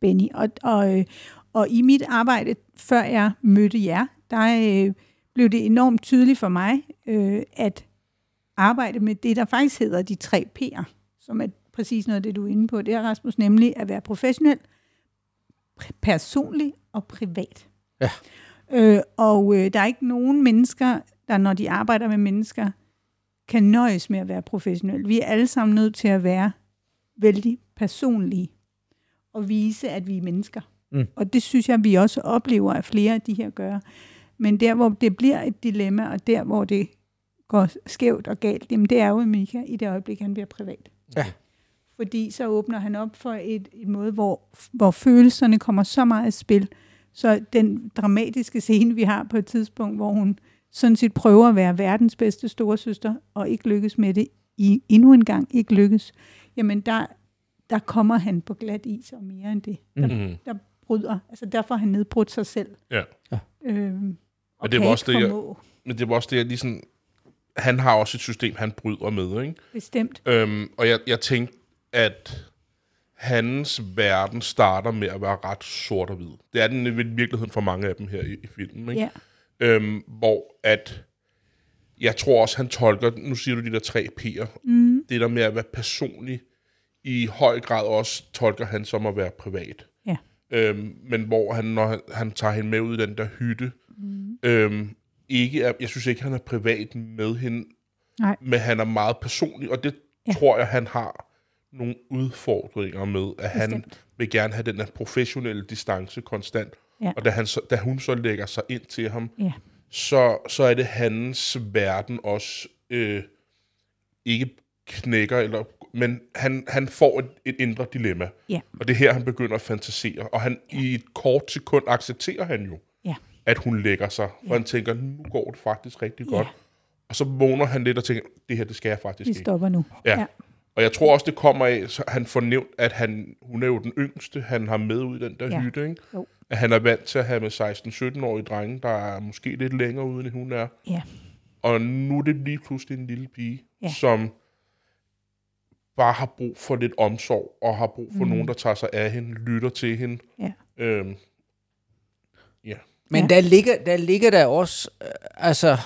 Benny. Og, og, øh, og i mit arbejde, før jeg mødte jer, der øh, blev det enormt tydeligt for mig, øh, at arbejde med det, der faktisk hedder de tre P'er, som er præcis noget af det, du er inde på. Det er, Rasmus, nemlig at være professionel, personlig og privat. Ja. Øh, og øh, der er ikke nogen mennesker, der når de arbejder med mennesker, kan nøjes med at være professionel. Vi er alle sammen nødt til at være vældig personlige og vise, at vi er mennesker. Mm. Og det synes jeg, vi også oplever, at flere af de her gør. Men der, hvor det bliver et dilemma, og der, hvor det går skævt og galt, jamen det er jo Mika i det øjeblik, han bliver privat. Ja fordi så åbner han op for et, et måde, hvor, hvor følelserne kommer så meget i spil. Så den dramatiske scene, vi har på et tidspunkt, hvor hun sådan set prøver at være verdens bedste storesøster, og ikke lykkes med det, i endnu en gang ikke lykkes, jamen der, der kommer han på glat is og mere end det. Der, mm-hmm. der bryder, altså derfor har han nedbrudt sig selv. Ja. ja. Øhm, og det var også det, jeg, men det var også det, jeg lige sådan, han har også et system, han bryder med, ikke? Bestemt. Øhm, og jeg, jeg tænkte, at hans verden starter med at være ret sort og hvid. Det er den i virkeligheden for mange af dem her i, i filmen. Ikke? Yeah. Øhm, hvor at, jeg tror også, han tolker, nu siger du de der tre P'er, mm. det der med at være personlig, i høj grad også tolker han som at være privat. Yeah. Øhm, men hvor han, når han, han tager hende med ud i den der hytte, mm. øhm, ikke er, jeg synes ikke, han er privat med hende, Nej. men han er meget personlig, og det ja. tror jeg, han har nogle udfordringer med, at Bestemt. han vil gerne have den der professionelle distance konstant. Ja. Og da, han så, da hun så lægger sig ind til ham, ja. så, så er det hans verden også øh, ikke knækker, eller, men han, han får et, et indre dilemma. Ja. Og det er her, han begynder at fantasere. Og han ja. i et kort sekund accepterer han jo, ja. at hun lægger sig. Ja. han tænker, nu går det faktisk rigtig ja. godt. Og så vågner han lidt og tænker, det her, det skal jeg faktisk ikke. Vi stopper nu. Ja. ja. Og jeg tror også, det kommer af, så han får nævnt, at han, hun er jo den yngste, han har med ud i den der ja. hytte, ikke? Jo. At han er vant til at have med 16-17-årige drenge, der er måske lidt længere ude, end hun er. Ja. Og nu er det lige pludselig en lille pige, ja. som bare har brug for lidt omsorg, og har brug for mm. nogen, der tager sig af hende, lytter til hende. Ja. Øhm, ja. Men ja. der ligger der ligger der også, øh, altså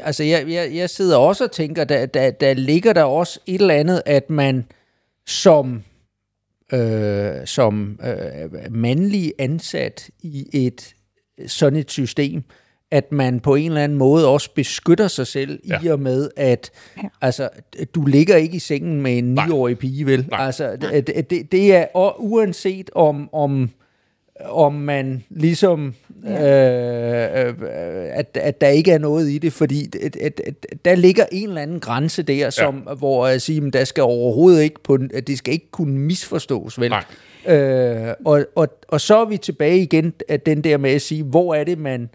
altså jeg, jeg, jeg sidder også og tænker, der, der, der ligger der også et eller andet, at man som, øh, som øh, mandlig ansat i et sådan et system, at man på en eller anden måde også beskytter sig selv ja. i og med, at Ja. ja. altså, du ligger ikke i sengen med en niårig pige, vel? Nej. Altså, det, det, det er og uanset om, om, om man ligesom, øh, øh, at, at der ikke er noget i det, fordi at, at, at, der ligger en eller anden grænse der, som, ja. hvor jeg siger, der skal overhovedet ikke, på, at det skal ikke kunne misforstås, vel? Nej. Øh, og, og, og så er vi tilbage igen at den der med at sige, hvor er det, man...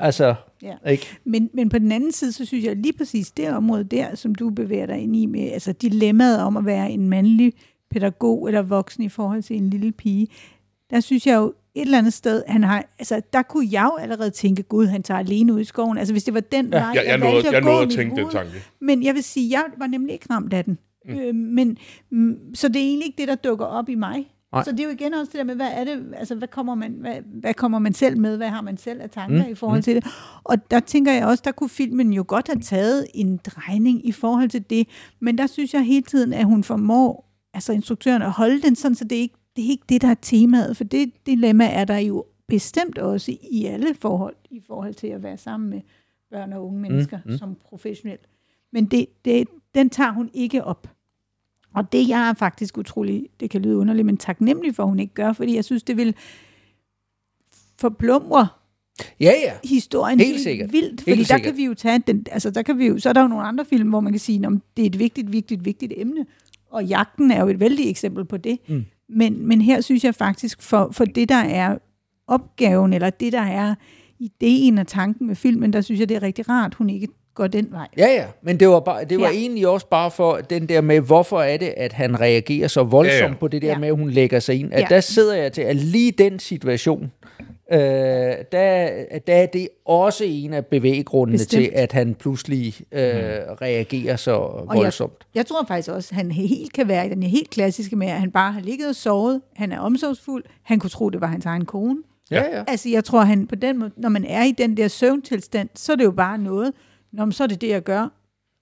Altså, Ja. ikke? Men, men på den anden side, så synes jeg lige præcis det område der, som du bevæger dig ind i med, altså dilemmaet om at være en mandlig pædagog eller voksen i forhold til en lille pige, der synes jeg jo et eller andet sted, han har, altså der kunne jeg jo allerede tænke, gud, han tager alene ud i skoven. Altså hvis det var den Ja. vej, Jeg, jeg, valgte nåede, jeg gå nåede at tænke den tanke. Men jeg vil sige, jeg var nemlig ikke ramt af den. Mm. Øh, men, mm, så det er egentlig ikke det, der dukker op i mig. Nej. Så det er jo igen også det der med, hvad er det, altså hvad kommer man, hvad, hvad kommer man selv med, hvad har man selv af tanker mm. i forhold til det. Og der tænker jeg også, der kunne filmen jo godt have taget en drejning i forhold til det, men der synes jeg hele tiden, at hun formår, altså instruktøren, at holde den sådan, så det ikke det, er ikke det der er temaet, for det dilemma er der jo bestemt også i alle forhold, i forhold til at være sammen med børn og unge mennesker mm. som professionel. Men det, det, den tager hun ikke op. Og det jeg er faktisk utrolig, det kan lyde underligt, men taknemmelig for, at hun ikke gør, fordi jeg synes, det vil forplumre Ja, ja. historien Helt helt, sikkert. vildt. Fordi Helt der sikkert. kan vi jo tage den, altså der kan vi jo, så er der jo nogle andre film, hvor man kan sige, at det er et vigtigt, vigtigt, vigtigt emne. Og jagten er jo et vældigt eksempel på det. Mm. Men, men her synes jeg faktisk, for, for det der er opgaven, eller det der er ideen og tanken med filmen, der synes jeg, det er rigtig rart, hun ikke går den vej. Ja, ja, men det var, bare, det var Ja. egentlig også bare for den der med, hvorfor er det, at han reagerer så voldsomt Ja, ja, på det der Ja. med, at hun lægger sig ind. At ja. der sidder jeg til, at lige den situation, øh, der, der er det også en af bevæggrundene Bestemt. til, at han pludselig øh, reagerer så voldsomt. Jeg tror faktisk også, at han helt kan være i den helt klassiske med, at han bare har ligget og sovet, han er omsorgsfuld, han kunne tro, det var hans egen kone. Ja, ja. Altså, jeg tror, han på den måde, når man er i den der søvntilstand, så er det jo bare noget, Nå, men så er det det, jeg gør.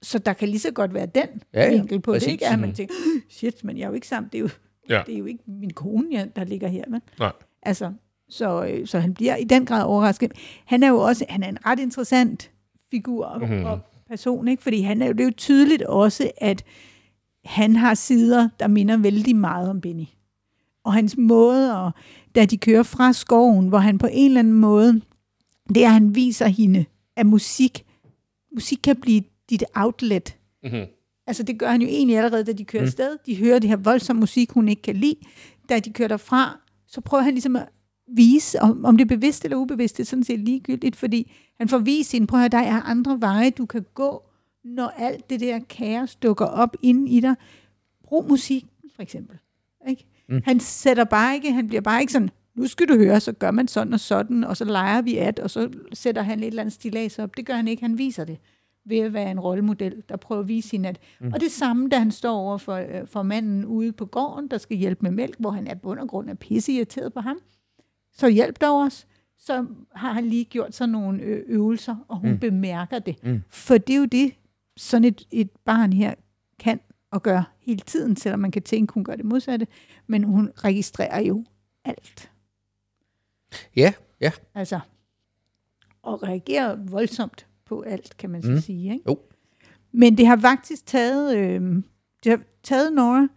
Så der kan lige så godt være den Ja, ja, vinkel på præcis. det, ikke? At man tænker, shit, men jeg er jo ikke sammen, det er jo, Ja. det er jo ikke min kone, jeg, der ligger her, men. Nej. Altså, så, øh, så han bliver i den grad overrasket. Han er jo også, han er en ret interessant figur mm. og person, ikke? Fordi han er jo, det er jo tydeligt også, at han har sider, der minder vældig meget om Benny. Og hans måde, og da de kører fra skoven, hvor han på en eller anden måde, det er, at han viser hende, at musik, musik kan blive dit outlet. Mm-hmm. Altså det gør han jo egentlig allerede, da de kører mm. afsted. De hører det her voldsomme musik, hun ikke kan lide. Da de kører derfra, så prøver han ligesom at vise, om, om det er bevidst eller ubevidst, det er sådan set ligegyldigt, fordi han får vist hende, prøv at høre, der er andre veje, du kan gå, når alt det der kaos dukker op inde i dig. Brug musikken, for eksempel. Ikke? Mm. Han sætter bare ikke, han bliver bare ikke sådan, nu skal du høre, så gør man sådan og sådan, og så leger vi at, og så sætter han et eller andet stilas op. Det gør han ikke, han viser det ved at være en rollemodel, der prøver at vise hende, at... Mm. Og det samme, da han står over for, øh, for manden ude på gården, der skal hjælpe med mælk, hvor han er på bund og grund af pisse irriteret på ham. Så hjælp dog os. Så har han lige gjort sådan nogle ø- øvelser, og hun mm. bemærker det. Mm. For det er jo det, sådan et, et barn her kan og gør hele tiden, selvom man kan tænke, hun gør det modsatte. Men hun registrerer jo alt. Ja, ja. Altså, og reagerer voldsomt på alt, kan man så mm. sige. Ikke? Jo. Men det har faktisk taget, øh, det har taget Nora,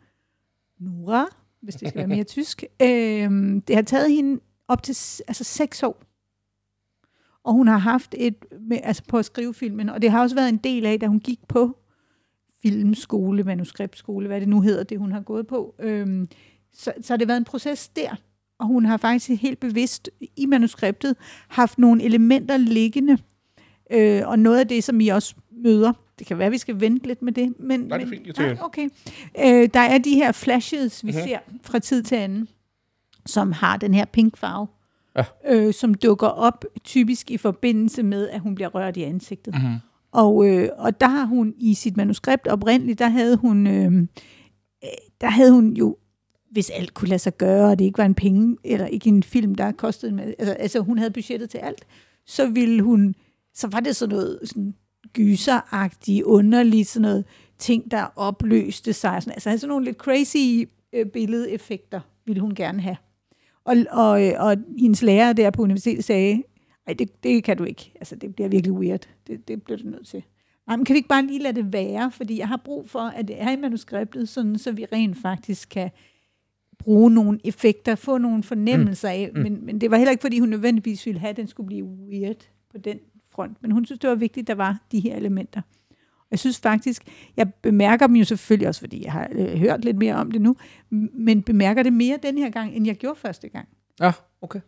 Nora, hvis det skal være mere tysk, øh, det har taget hende op til altså seks år. Og hun har haft et, med, altså på at skrive filmen, og det har også været en del af, da hun gik på filmskole, manuskriptskole, hvad det nu hedder, det hun har gået på. Øh, så, så har det været en proces der, og hun har faktisk helt bevidst i manuskriptet haft nogle elementer liggende, øh, og noget af det, som I også møder, det kan være, at vi skal vente lidt med det, men, Nej, det er fint, jeg tænker- nej, okay. Øh, der er de her flashes, vi mm-hmm. ser fra tid til anden, som har den her pink farve, Ja. øh, som dukker op typisk i forbindelse med, at hun bliver rørt i ansigtet. Mhm. Og, øh, og der har hun i sit manuskript oprindeligt, der havde hun, øh, der havde hun jo, hvis alt kunne lade sig gøre, og det ikke var en penge, eller ikke en film, der kostede, masse- altså, altså hun havde budgettet til alt, så ville hun, så var det sådan noget sådan gyseragtigt, underligt, sådan noget ting, der opløste sig, sådan, altså sådan nogle lidt crazy øh, billedeffekter ville hun gerne have. Og, og, og hendes lærer der på universitetet sagde, Nej, det, det kan du ikke. Altså, det bliver virkelig weird. Det, det bliver du nødt til. Nej, men kan vi ikke bare lige lade det være? Fordi jeg har brug for, at det er i manuskriptet, sådan, så vi rent faktisk kan bruge nogle effekter, få nogle fornemmelser af. Mm. Men, men det var heller ikke, fordi hun nødvendigvis ville have, at den skulle blive weird på den front. Men hun synes, det var vigtigt, at der var de her elementer. Jeg synes faktisk, jeg bemærker dem jo selvfølgelig også, fordi jeg har øh, hørt lidt mere om det nu, men bemærker det mere den her gang, end jeg gjorde første gang. Ja, okay.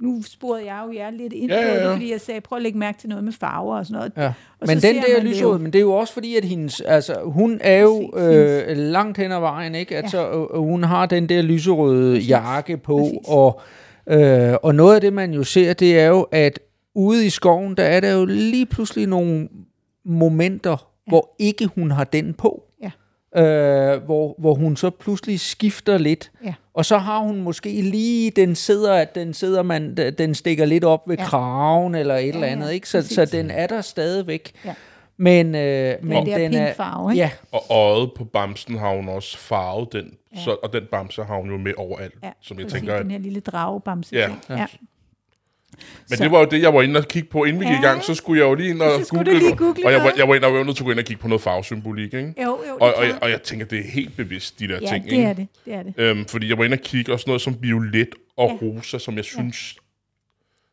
Nu sporede jeg jo jer lidt ind Ja, ja, ja, fordi jeg sagde, prøv at lægge mærke til noget med farver og sådan noget. Ja. Og Men så den ser der jo. men det er jo også fordi, at hendes, altså, hun er jo Præcis, øh, langt hen ad vejen, ikke? Altså, Ja. ja. hun har den der lyserøde Præcis. jakke på, Præcis. og, øh, og noget af det, man jo ser, det er jo, at ude i skoven, der er der jo lige pludselig nogle momenter, ja. hvor ikke hun har den på. Ja. Øh, hvor, hvor hun så pludselig skifter lidt. Ja. Og så har hun måske lige, den sidder, at den sidder man, den stikker lidt op ved Ja. kraven eller et ja, eller ja, andet, ikke? Så, så den er der stadigvæk. Ja. Men, øh, men den er, farve, ikke? ja, Og øjet på bamsen har hun også farvet den, Ja. så, og den bamse har hun jo med overalt. Ja, som jeg tænker, at, den her lille dragebamse. Ja. ja. Men Så- det var jo det, jeg var inde og kigge på, inden vi gik i Ja. gang, så skulle jeg jo lige ind og google, lige google og jeg var, jeg var inde og, jeg var nødt til at gå ind og kigge på noget farvesymbolik, ikke? Jo, jo, Og, det og, jeg, og jeg tænker, det er helt bevidst, de der Ja, ting, det ikke? er det. det, er det. Øhm, fordi jeg var inde og kigge også noget som violet og Ja. rosa, som jeg synes...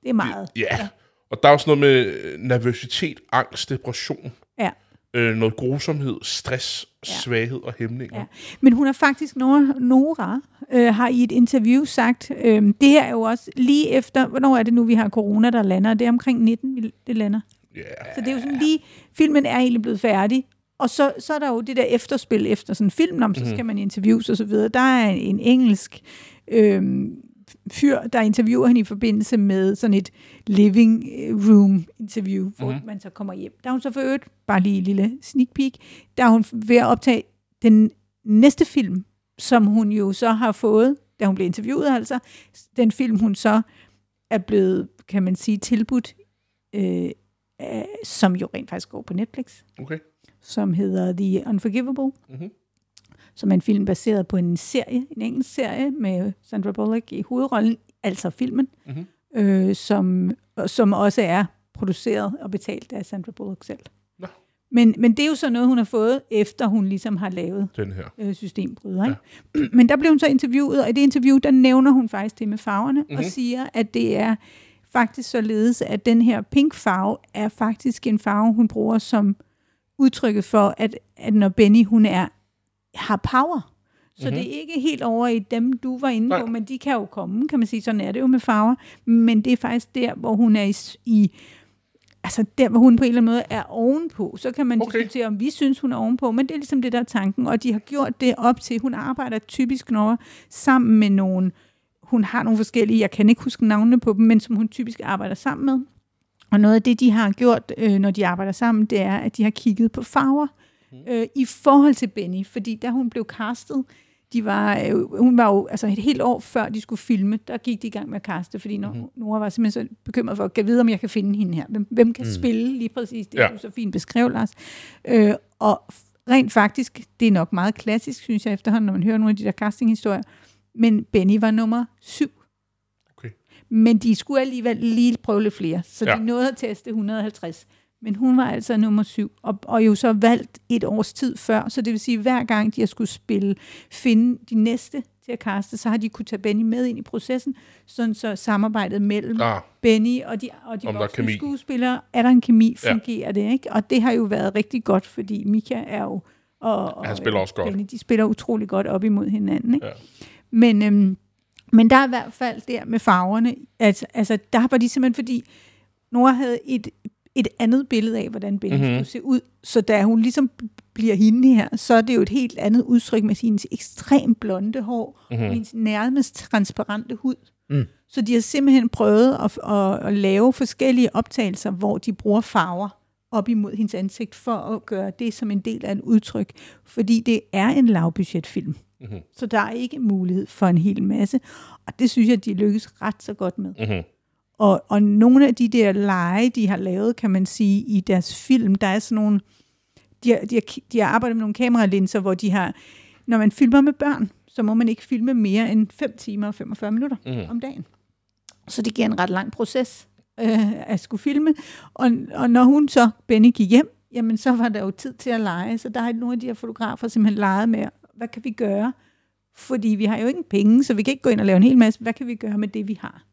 Det er meget. Ja. ja. Og der er også noget med øh, nervøsitet, angst, depression, Ja. øh, noget grusomhed, stress, Ja. svaghed og hæmninger. Ja. Men hun har faktisk, Nora, Nora øh, har i et interview sagt, øh, det her er jo også lige efter, hvornår er det nu, vi har corona, der lander? Det er omkring 19, vi- det lander. Ja. Så det er jo sådan lige, filmen er egentlig blevet færdig, og så, så er der jo det der efterspil efter sådan en film, om så skal man interviews og så videre. Der er en engelsk øh, fyr, der interviewer hende i forbindelse med sådan et living room interview, hvor Mhm. mm-hmm. man så kommer hjem. Der er hun så for øvrigt, bare lige en lille sneak peek, der er hun ved at optage den næste film, som hun jo så har fået, da hun blev interviewet altså, den film hun så er blevet, kan man sige, tilbudt, øh, øh, som jo rent faktisk går på Netflix, Okay. som hedder The Unforgivable, Mhm. Som er en film baseret på en serie, en engelsk serie med Sandra Bullock i hovedrollen, altså filmen, Mhm. øh, som, som også er produceret og betalt af Sandra Bullock selv. Nå. Men, men det er jo så noget, hun har fået, efter hun ligesom har lavet Den her. øh, systembryder. Ikke? Ja. Men der blev hun så interviewet, og i det interview, der nævner hun faktisk det med farverne, mm-hmm. og Mhm. siger, at det er faktisk således, at den her pink farve er faktisk en farve, hun bruger som udtrykket for, at, at når Benny, hun er, har power. Så Mhm. mm-hmm. det er ikke helt over i dem, du var inde Nej. på, men de kan jo komme, kan man sige. Sådan er det jo med farver. Men det er faktisk der, hvor hun er i, i altså der, hvor hun på en eller anden måde er ovenpå. Så kan man Okay. diskutere, om vi synes, hun er ovenpå, men det er ligesom det, der er tanken. Og de har gjort det op til, hun arbejder typisk når sammen med nogen, hun har nogle forskellige, jeg kan ikke huske navnene på dem, men som hun typisk arbejder sammen med. Og noget af det, de har gjort, øh, når de arbejder sammen, det er, at de har kigget på farver øh, i forhold til Benny. Fordi da hun blev castet, de var, øh, hun var jo altså et helt år før de skulle filme, der gik de i gang med at kaste, fordi Nora, mm-hmm. Nora var simpelthen så bekymret for, at vide, om jeg kan finde hende her. Hvem, hvem kan mm. spille lige præcis det, Ja. du så fint beskrev, Lars. Øh, og rent faktisk, det er nok meget klassisk, synes jeg efterhånden, når man hører nogle af de der castinghistorier, men Benny var nummer syv. Okay. Men de skulle alligevel lige prøve lidt flere, så Ja. de nåede at teste 150. Men hun var altså nummer syv, og, og jo så valgt et års tid før, så det vil sige, hver gang de har skulle spille, finde de næste til at kaste, så har de kunne tage Benny med ind i processen, sådan så samarbejdet mellem Ah, Benny og de, og de voksne skuespillere, er der en kemi, Ja. fungerer det, ikke? Og det har jo været rigtig godt, fordi Mika er jo, og, og Han spiller også godt. Benny, de spiller utrolig godt op imod hinanden, ikke? Ja. Men, øhm, men der er i hvert fald der med farverne, at, altså der var de simpelthen, fordi Nora havde et, et andet billede af, hvordan Benny Mhm. mm-hmm. skulle se ud, så da hun ligesom bliver hende her, så er det jo et helt andet udtryk med hendes ekstremt blonde hår, Mhm. mm-hmm. og hendes nærmest transparente hud. Mm. Så de har simpelthen prøvet at, at, at lave forskellige optagelser, hvor de bruger farver op imod hendes ansigt, for at gøre det som en del af et udtryk. Fordi det er en lavbudgetfilm. Mhm. Så der er ikke mulighed for en hel masse. Og det synes jeg, de lykkes ret så godt med. mhm. Og, og nogle af de der lege, de har lavet, kan man sige, i deres film, der er sådan nogle, de har, de har, de har arbejdet med nogle kameralinser, hvor de har, når man filmer med børn, så må man ikke filme mere end 5 timer og 45 minutter mm. om dagen. Så det giver en ret lang proces. øh, at skulle filme. Og, og når hun så, Benny, gik hjem, jamen så var der jo tid til at lege. Så der har nogle af de her fotografer simpelthen leget med, hvad kan vi gøre? Fordi vi har jo ingen penge, så vi kan ikke gå ind og lave en hel masse. Hvad kan vi gøre med det, vi har?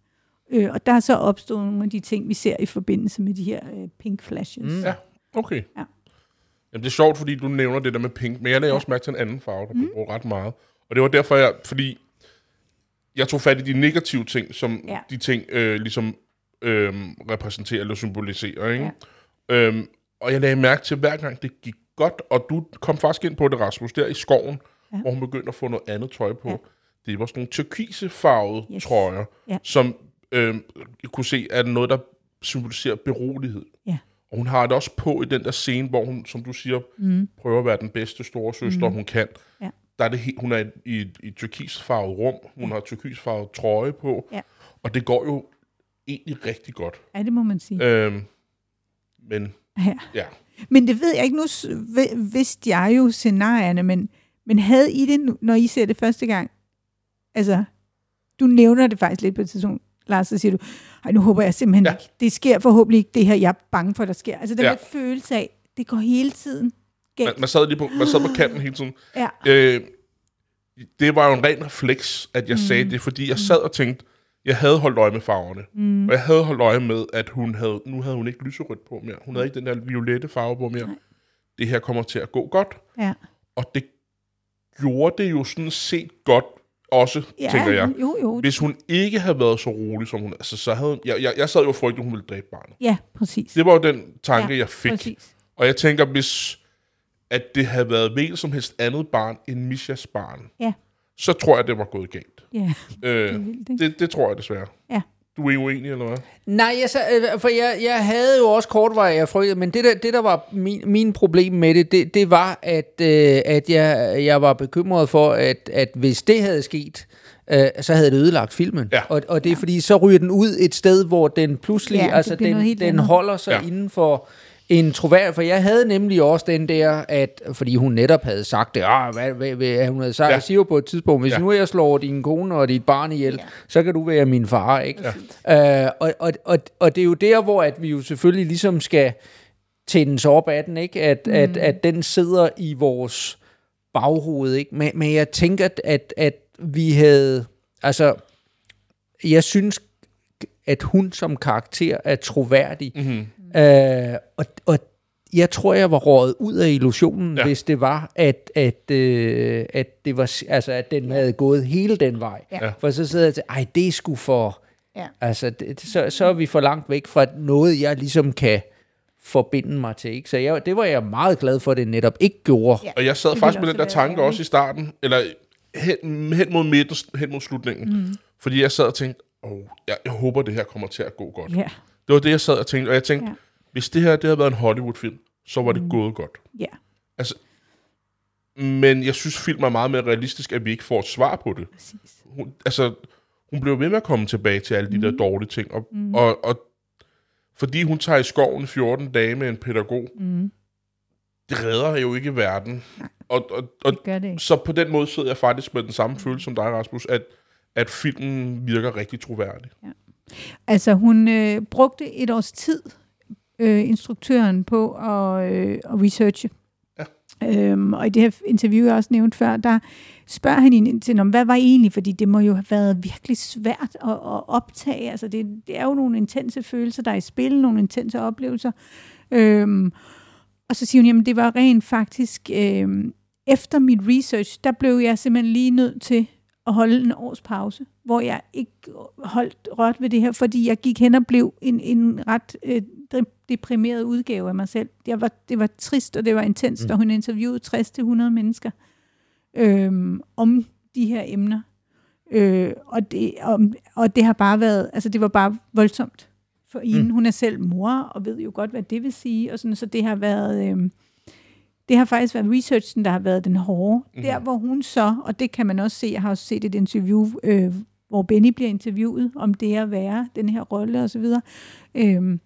Øh, og der er så opstået nogle af de ting, vi ser i forbindelse med de her øh, pink flashes. Mm. Ja, okay. Ja. Jamen, det er sjovt, fordi du nævner det der med pink, men jeg lagde også mærke til en anden farve, der blev Mm. brugt ret meget. Og det var derfor, jeg, fordi jeg tog fat i de negative ting, som Ja. de ting øh, ligesom øh, repræsenterer eller symboliserer. Ikke? Ja. Øhm, og jeg lagde mærke til, hver gang det gik godt, og du kom faktisk ind på det, Rasmus, der i skoven, ja. Hvor hun begyndte at få noget andet tøj på. Ja. Det var sådan nogle turkisefarvede. Yes. trøjer, Ja. som øh, kunne se er noget, der symboliserer berolighed. Ja. Og hun har det også på i den der scene, hvor hun, som du siger, Mm. prøver at være den bedste store søster, mm. hun kan. Ja. Der er det helt, hun er i, i, i turkisfarvet rum, hun ja. har turkisfarvet trøje på, Ja. og det går jo egentlig rigtig godt. Ja, det må man sige. Øhm, men Ja. ja, Men det ved jeg ikke. Nu vidste jeg jo scenarierne, men, men havde I det, nu- når I ser det første gang? Altså, du nævner det faktisk lidt på et tidspunkt, Lars, så siger du, ej, nu håber jeg simpelthen Ja. ikke. Det sker forhåbentlig ikke det her, jeg er bange for, der sker. Altså, den Ja. ja. følelse af, det går hele tiden man, galt. man, sad lige på, man sad på kanten hele tiden. Ja. Øh, det var jo en ren refleks, at jeg mm. sagde det, fordi jeg sad og tænkte, jeg havde holdt øje med farverne. Mm. Og jeg havde holdt øje med, at hun havde, nu havde hun ikke lyserødt på mere. Hun havde ikke den der violette farve på mere. Nej. Det her kommer til at gå godt. Ja. Og det gjorde det jo sådan set godt også, ja, tænker jeg. Jo, jo. Hvis hun ikke havde været så rolig, som hun altså, så havde jeg, jeg, jeg sad jo at hun ville dræbe barnet. Ja, præcis. Det var jo den tanke, Ja, jeg fik. Præcis. Og jeg tænker, hvis at det havde været hvilket som helst andet barn end Mishas barn, Ja. så tror jeg, det var gået galt. Ja, Øh, det det, det tror jeg desværre. Ja. Du er uenig, eller hvad? Nej, jeg, sa- øh, for jeg, jeg havde jo også kortvarigt, jeg frygtede, men det der, det der var min, min problem med det, det, det var, at, øh, at jeg, jeg var bekymret for, at, at hvis det havde sket, øh, så havde det ødelagt filmen. Ja. Og, og det er fordi, så ryger den ud et sted, hvor den pludselig, Ja, altså den, den andet. holder sig Ja. ja. inden for en troværdig, for jeg havde nemlig også den der, at, fordi hun netop havde sagt det, ah, hvad, hvad, hvad, hun havde sagt, Ja. ja. siger jo på et tidspunkt, hvis Ja. nu jeg slår din kone og dit barn ihjel, ja. så kan du være min far, ikke? Ja. Øh, og, og, og, og det er jo der, hvor at vi jo selvfølgelig ligesom skal tændes op af den, ikke? At, mm. at, at den sidder i vores baghoved, ikke? Men, men jeg tænker, at, at, at vi havde, altså, jeg synes, at hun som karakter er troværdig, Mm-hmm. Øh, og, og jeg tror, jeg var rådet ud af illusionen, Ja. hvis det var, at, at, øh, at, det var, altså, at den havde gået hele den vej. Ja. For så sidder jeg til, ej, det er sgu for... Ja. Altså, det, så, så er vi for langt væk fra noget, jeg ligesom kan forbinde mig til. Ikke? Så jeg, det var jeg meget glad for, at det netop ikke gjorde. Ja. Og jeg sad faktisk med den der tanke også i starten, eller hen, hen mod midten, hen mod slutningen. Mm. Fordi jeg sad og tænkte, oh, jeg, jeg håber, det her kommer til at gå godt. Ja, Det var det, jeg sad og tænkte. Og jeg tænkte, Ja. ja. hvis det her det havde været en Hollywood-film, så var det mm. gået godt. ja. Men jeg synes, film er meget mere realistisk, at vi ikke får et svar på det. Præcis. Hun, altså, hun blev ved med at komme tilbage til alle de der dårlige ting. Og, mm. og, og fordi hun tager i skoven i 14 dage med en pædagog, Mm. det redder jo ikke verden. Og, og, og Det gør det ikke. så på den måde sidder jeg faktisk med den samme følelse som dig, Rasmus, at, at filmen virker rigtig troværdig. Altså, hun øh, brugte et års tid, øh, instruktøren, på at, øh, at researche. Ja. Øhm, og i det her interview, jeg også nævnte før, der spørger han hende ind til, om hvad var egentlig, fordi det må jo have været virkelig svært at, at optage. Altså, det, det er jo nogle intense følelser, der er i spil, nogle intense oplevelser. Øhm, og så siger hun, jamen det var rent faktisk, øhm, efter mit research, der blev jeg simpelthen lige nødt til at holde en års pause, hvor jeg ikke holdt rørt ved det her, fordi jeg gik hen og blev en, en ret øh, de- deprimeret udgave af mig selv. Jeg var, det var trist, og det var intenst, mm. og hun interviewede 60-100 mennesker øhm, om de her emner. Øh, og, det, om, og det har bare været, altså det var bare voldsomt for hende. Mm. Hun er selv mor, og ved jo godt, hvad det vil sige, og sådan, så det har været... Øh, det har faktisk været researchen, der har været den hårde. Mm. Der, hvor hun så, og det kan man også se, jeg har også set et interview, øh, hvor Benny bliver interviewet om det at være, den her rolle og så videre. Øhm,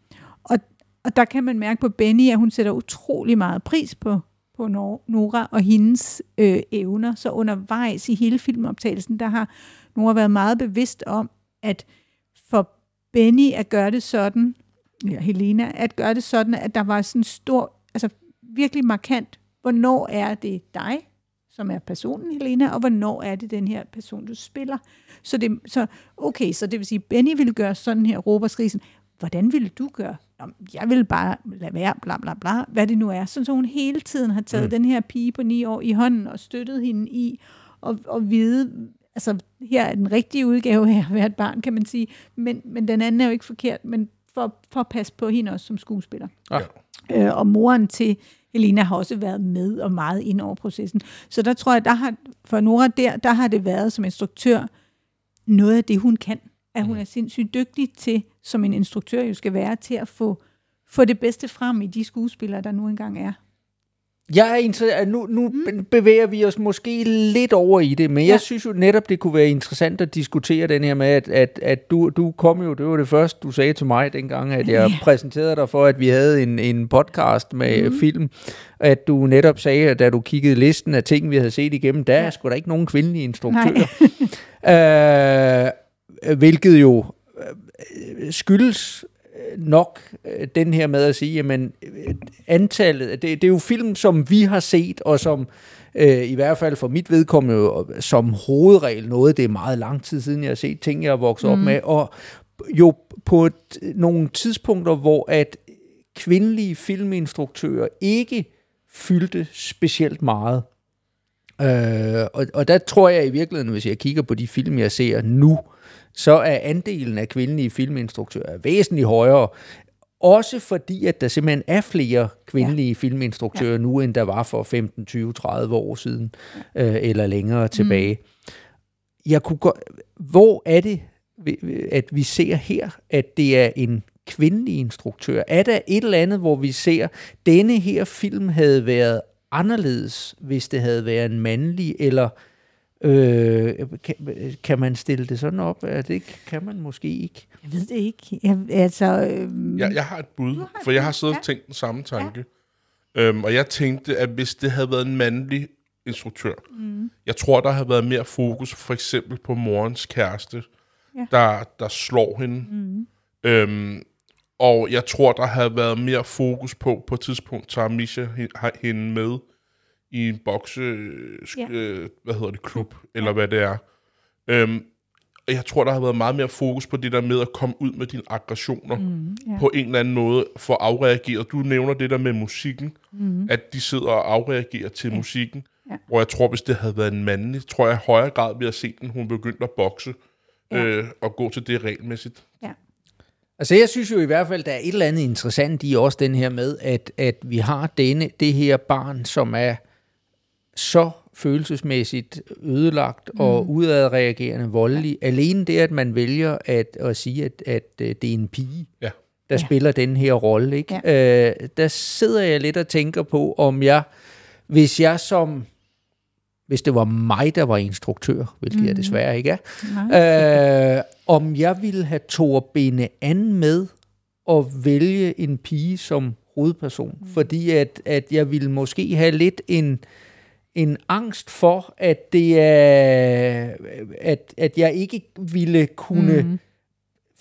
og, og der kan man mærke på Benny, at hun sætter utrolig meget pris på, på Nor- Nora og hendes øh, evner. Så undervejs i hele filmoptagelsen, der har Nora været meget bevidst om, at for Benny at gøre det sådan, ja, Helena, at gøre det sådan, at der var sådan stor, altså virkelig markant, hvornår er det dig, som er personen Helena, og hvornår er det den her person, du spiller. Så, det, så okay, så det vil sige, Benny ville gøre sådan her, Robertskrisen. Hvordan ville du gøre? Nå, jeg vil bare lade være, bla bla bla, hvad det nu er. Sådan, så hun hele tiden har taget mm. den her pige på ni år i hånden og støttet hende i at, at vide, altså her er den rigtige udgave af at være et barn, kan man sige, men, men den anden er jo ikke forkert, men for, for at passe på hende også som skuespiller. Ja. Øh, og moren til Helena har også været med og meget ind over processen. Så der tror jeg, der har, for Nora der, der har det været som instruktør noget af det, hun kan. At hun er sindssygt dygtig til, som en instruktør jo skal være, til at få, få det bedste frem i de skuespillere, der nu engang er. Jeg er interesseret, nu, nu mm. bevæger vi os måske lidt over i det, men ja. jeg synes jo netop, det kunne være interessant at diskutere den her med, at, at, at du, du kom jo, det var det første, du sagde til mig dengang, at jeg ja. præsenterede dig for, at vi havde en, en podcast med mm. film, at du netop sagde, at da du kiggede listen af ting, vi havde set igennem, der ja. er sgu da ikke nogen kvindelige instruktører. øh, hvilket jo øh, skyldes nok øh, den her med at sige, jamen antallet, det, det er jo film, som vi har set, og som øh, i hvert fald for mit vedkommende jo, som hovedregel noget, det er meget lang tid siden, jeg har set ting, jeg er vokset mm. op med, og jo på et, nogle tidspunkter, hvor at kvindelige filminstruktører ikke fyldte specielt meget. Øh, og, og der tror jeg i virkeligheden, hvis jeg kigger på de film, jeg ser nu, så er andelen af kvindelige filminstruktører væsentligt højere. Også fordi, at der simpelthen er flere kvindelige ja. filminstruktører ja. nu, end der var for 15, 20, 30 år siden, ja. øh, eller længere tilbage. Mm. Jeg kunne gå, hvor er det, at vi ser her, at det er en kvindelig instruktør? Er der et eller andet, hvor vi ser, at denne her film havde været anderledes, hvis det havde været en mandlig, eller Øh, kan, kan man stille det sådan op? Er det ikke, kan man måske ikke? Jeg ved det ikke. Jeg, altså, øh... jeg, jeg har et bud, for jeg har siddet og tænkt den samme tanke. Ja. Øhm, og jeg tænkte, at hvis det havde været en mandlig instruktør, mm. jeg tror, der havde været mere fokus for eksempel på morens kæreste, ja. der, der slår hende. Mm. Øhm, og jeg tror, der havde været mere fokus på, på et tidspunkt tager Misha hende med i en bokse, ja. øh, hvad hedder det, klub, eller hvad det er. Øhm, jeg tror, der har været meget mere fokus på det der med at komme ud med dine aggressioner mm, ja. på en eller anden måde for at afreagere. Du nævner det der med musikken, mm. at de sidder og afreagerer til ja. musikken. Ja. Hvor jeg tror, hvis det havde været en mandlig, tror jeg i højere grad, vi har set den, hun begyndte at bokse ja. øh, og gå til det regelmæssigt. Ja. Altså jeg synes jo i hvert fald, der er et eller andet interessant i også den her med, at, at vi har denne, det her barn, som er så følelsesmæssigt ødelagt mm. og udadreagerende voldelig. Ja. Alene det, at man vælger at, at sige, at, at øh, det er en pige, ja. der ja. spiller den her rolle. Ikke? Ja. Øh, der sidder jeg lidt og tænker på, om jeg, hvis jeg som hvis det var mig, der var instruktør, hvilket mm. jeg desværre ikke er, øh, om jeg ville have Thor Bene an med og vælge en pige som hovedperson. Mm. Fordi at, at jeg ville måske have lidt en, en angst for, at det er, at, at jeg ikke ville kunne mm.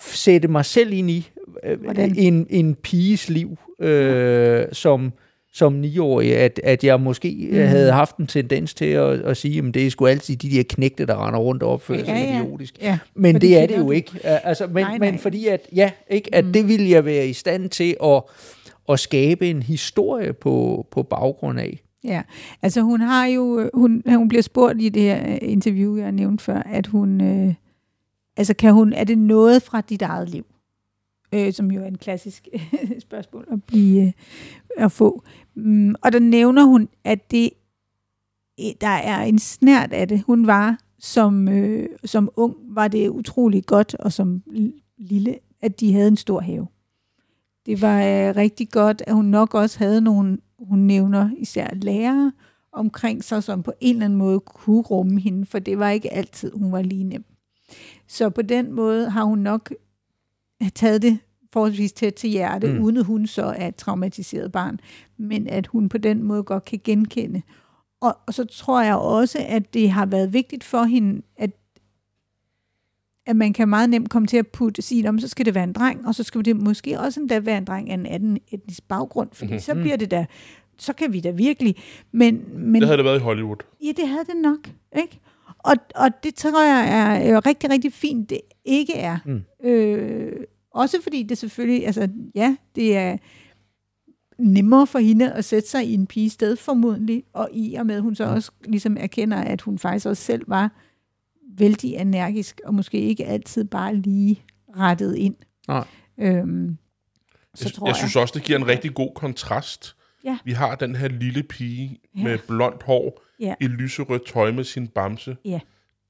sætte mig selv ind i øh, en, en piges liv, øh, som, som niårig, at, at jeg måske mm. havde haft en tendens til at, at sige, at det er sgu altid de der knægte, der render rundt og opfører sig ja, idiotisk. Ja, men det er det jo ikke. Altså, men, nej, nej. men fordi, at, ja, ikke, at mm. det ville jeg være i stand til at, at skabe en historie på, på baggrund af. Ja, altså hun har jo, øh, hun, øh, hun bliver spurgt i det her øh, interview, jeg nævnte før, at hun, øh, altså kan hun, er det noget fra dit eget liv? Øh, som jo er en klassisk spørgsmål at, blive, øh, at få. Mm, og der nævner hun, at det, der er en snært af det. Hun var som, øh, som ung, var det utrolig godt, og som lille, at de havde en stor have. Det var øh, rigtig godt, at hun nok også havde nogle hun nævner især lærere omkring sig, som på en eller anden måde kunne rumme hende, for det var ikke altid, hun var lige nem. Så på den måde har hun nok taget det forholdsvis tæt til hjerte, mm. uden at hun så er et traumatiseret barn, men at hun på den måde godt kan genkende. Og, og så tror jeg også, at det har været vigtigt for hende, at, at man kan meget nemt komme til at putte, sige, om så skal det være en dreng, og så skal det måske også endda være en dreng af en anden etnisk baggrund, fordi Mhm. mm-hmm. så bliver det da, så kan vi da virkelig, men, men Det havde det været i Hollywood. Ja, det havde det nok, ikke? Og, og det tror jeg er jo rigtig, rigtig fint, det ikke er. Mm. Øh, også fordi det selvfølgelig, altså ja, det er nemmere for hende at sætte sig i en pige sted formodentlig, og i og med, at hun så også ligesom erkender, at hun faktisk også selv var vældig energisk, og måske ikke altid bare lige rettet ind. Nej. Øhm, så Jeg, tror jeg jeg, synes også, det giver en rigtig god kontrast. Ja. Vi har den her lille pige Ja. med blondt hår Ja. i lyserødt tøj med sin bamse, Ja.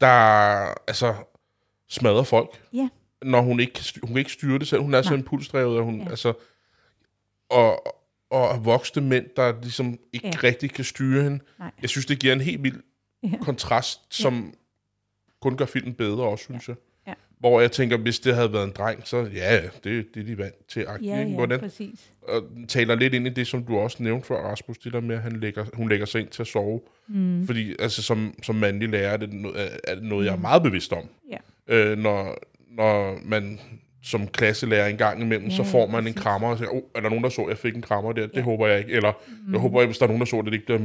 der altså smadrer folk. Ja. Når hun ikke, hun kan ikke styre det selv. Hun er så Nej. impulsdrevet, og hun, Ja. altså, og, og voksne mænd, der ligesom ikke ja. rigtig kan styre hende. Nej. Jeg synes, det giver en helt vild Ja. kontrast, som kun gør filmen bedre også, synes jeg. Ja. Hvor jeg tænker, hvis det havde været en dreng, så ja, det, det er de vant til. ja, ja, Hvordan, præcis. og taler lidt ind i det, som du også nævnte før, Rasmus, det der med, at han lægger, hun lægger sig ind til at sove. Mm. Fordi altså, som, som mandlig lærer er det noget, er det noget, jeg er meget bevidst om. Ja. Øh, når, når man som klasselærer en gang imellem, Ja, så får man en krammer og siger, oh, er der nogen, der så, jeg fik en krammer der? Det Ja. håber jeg ikke. Eller, mm. jeg håber, at hvis der er nogen, der så det, det ikke bliver...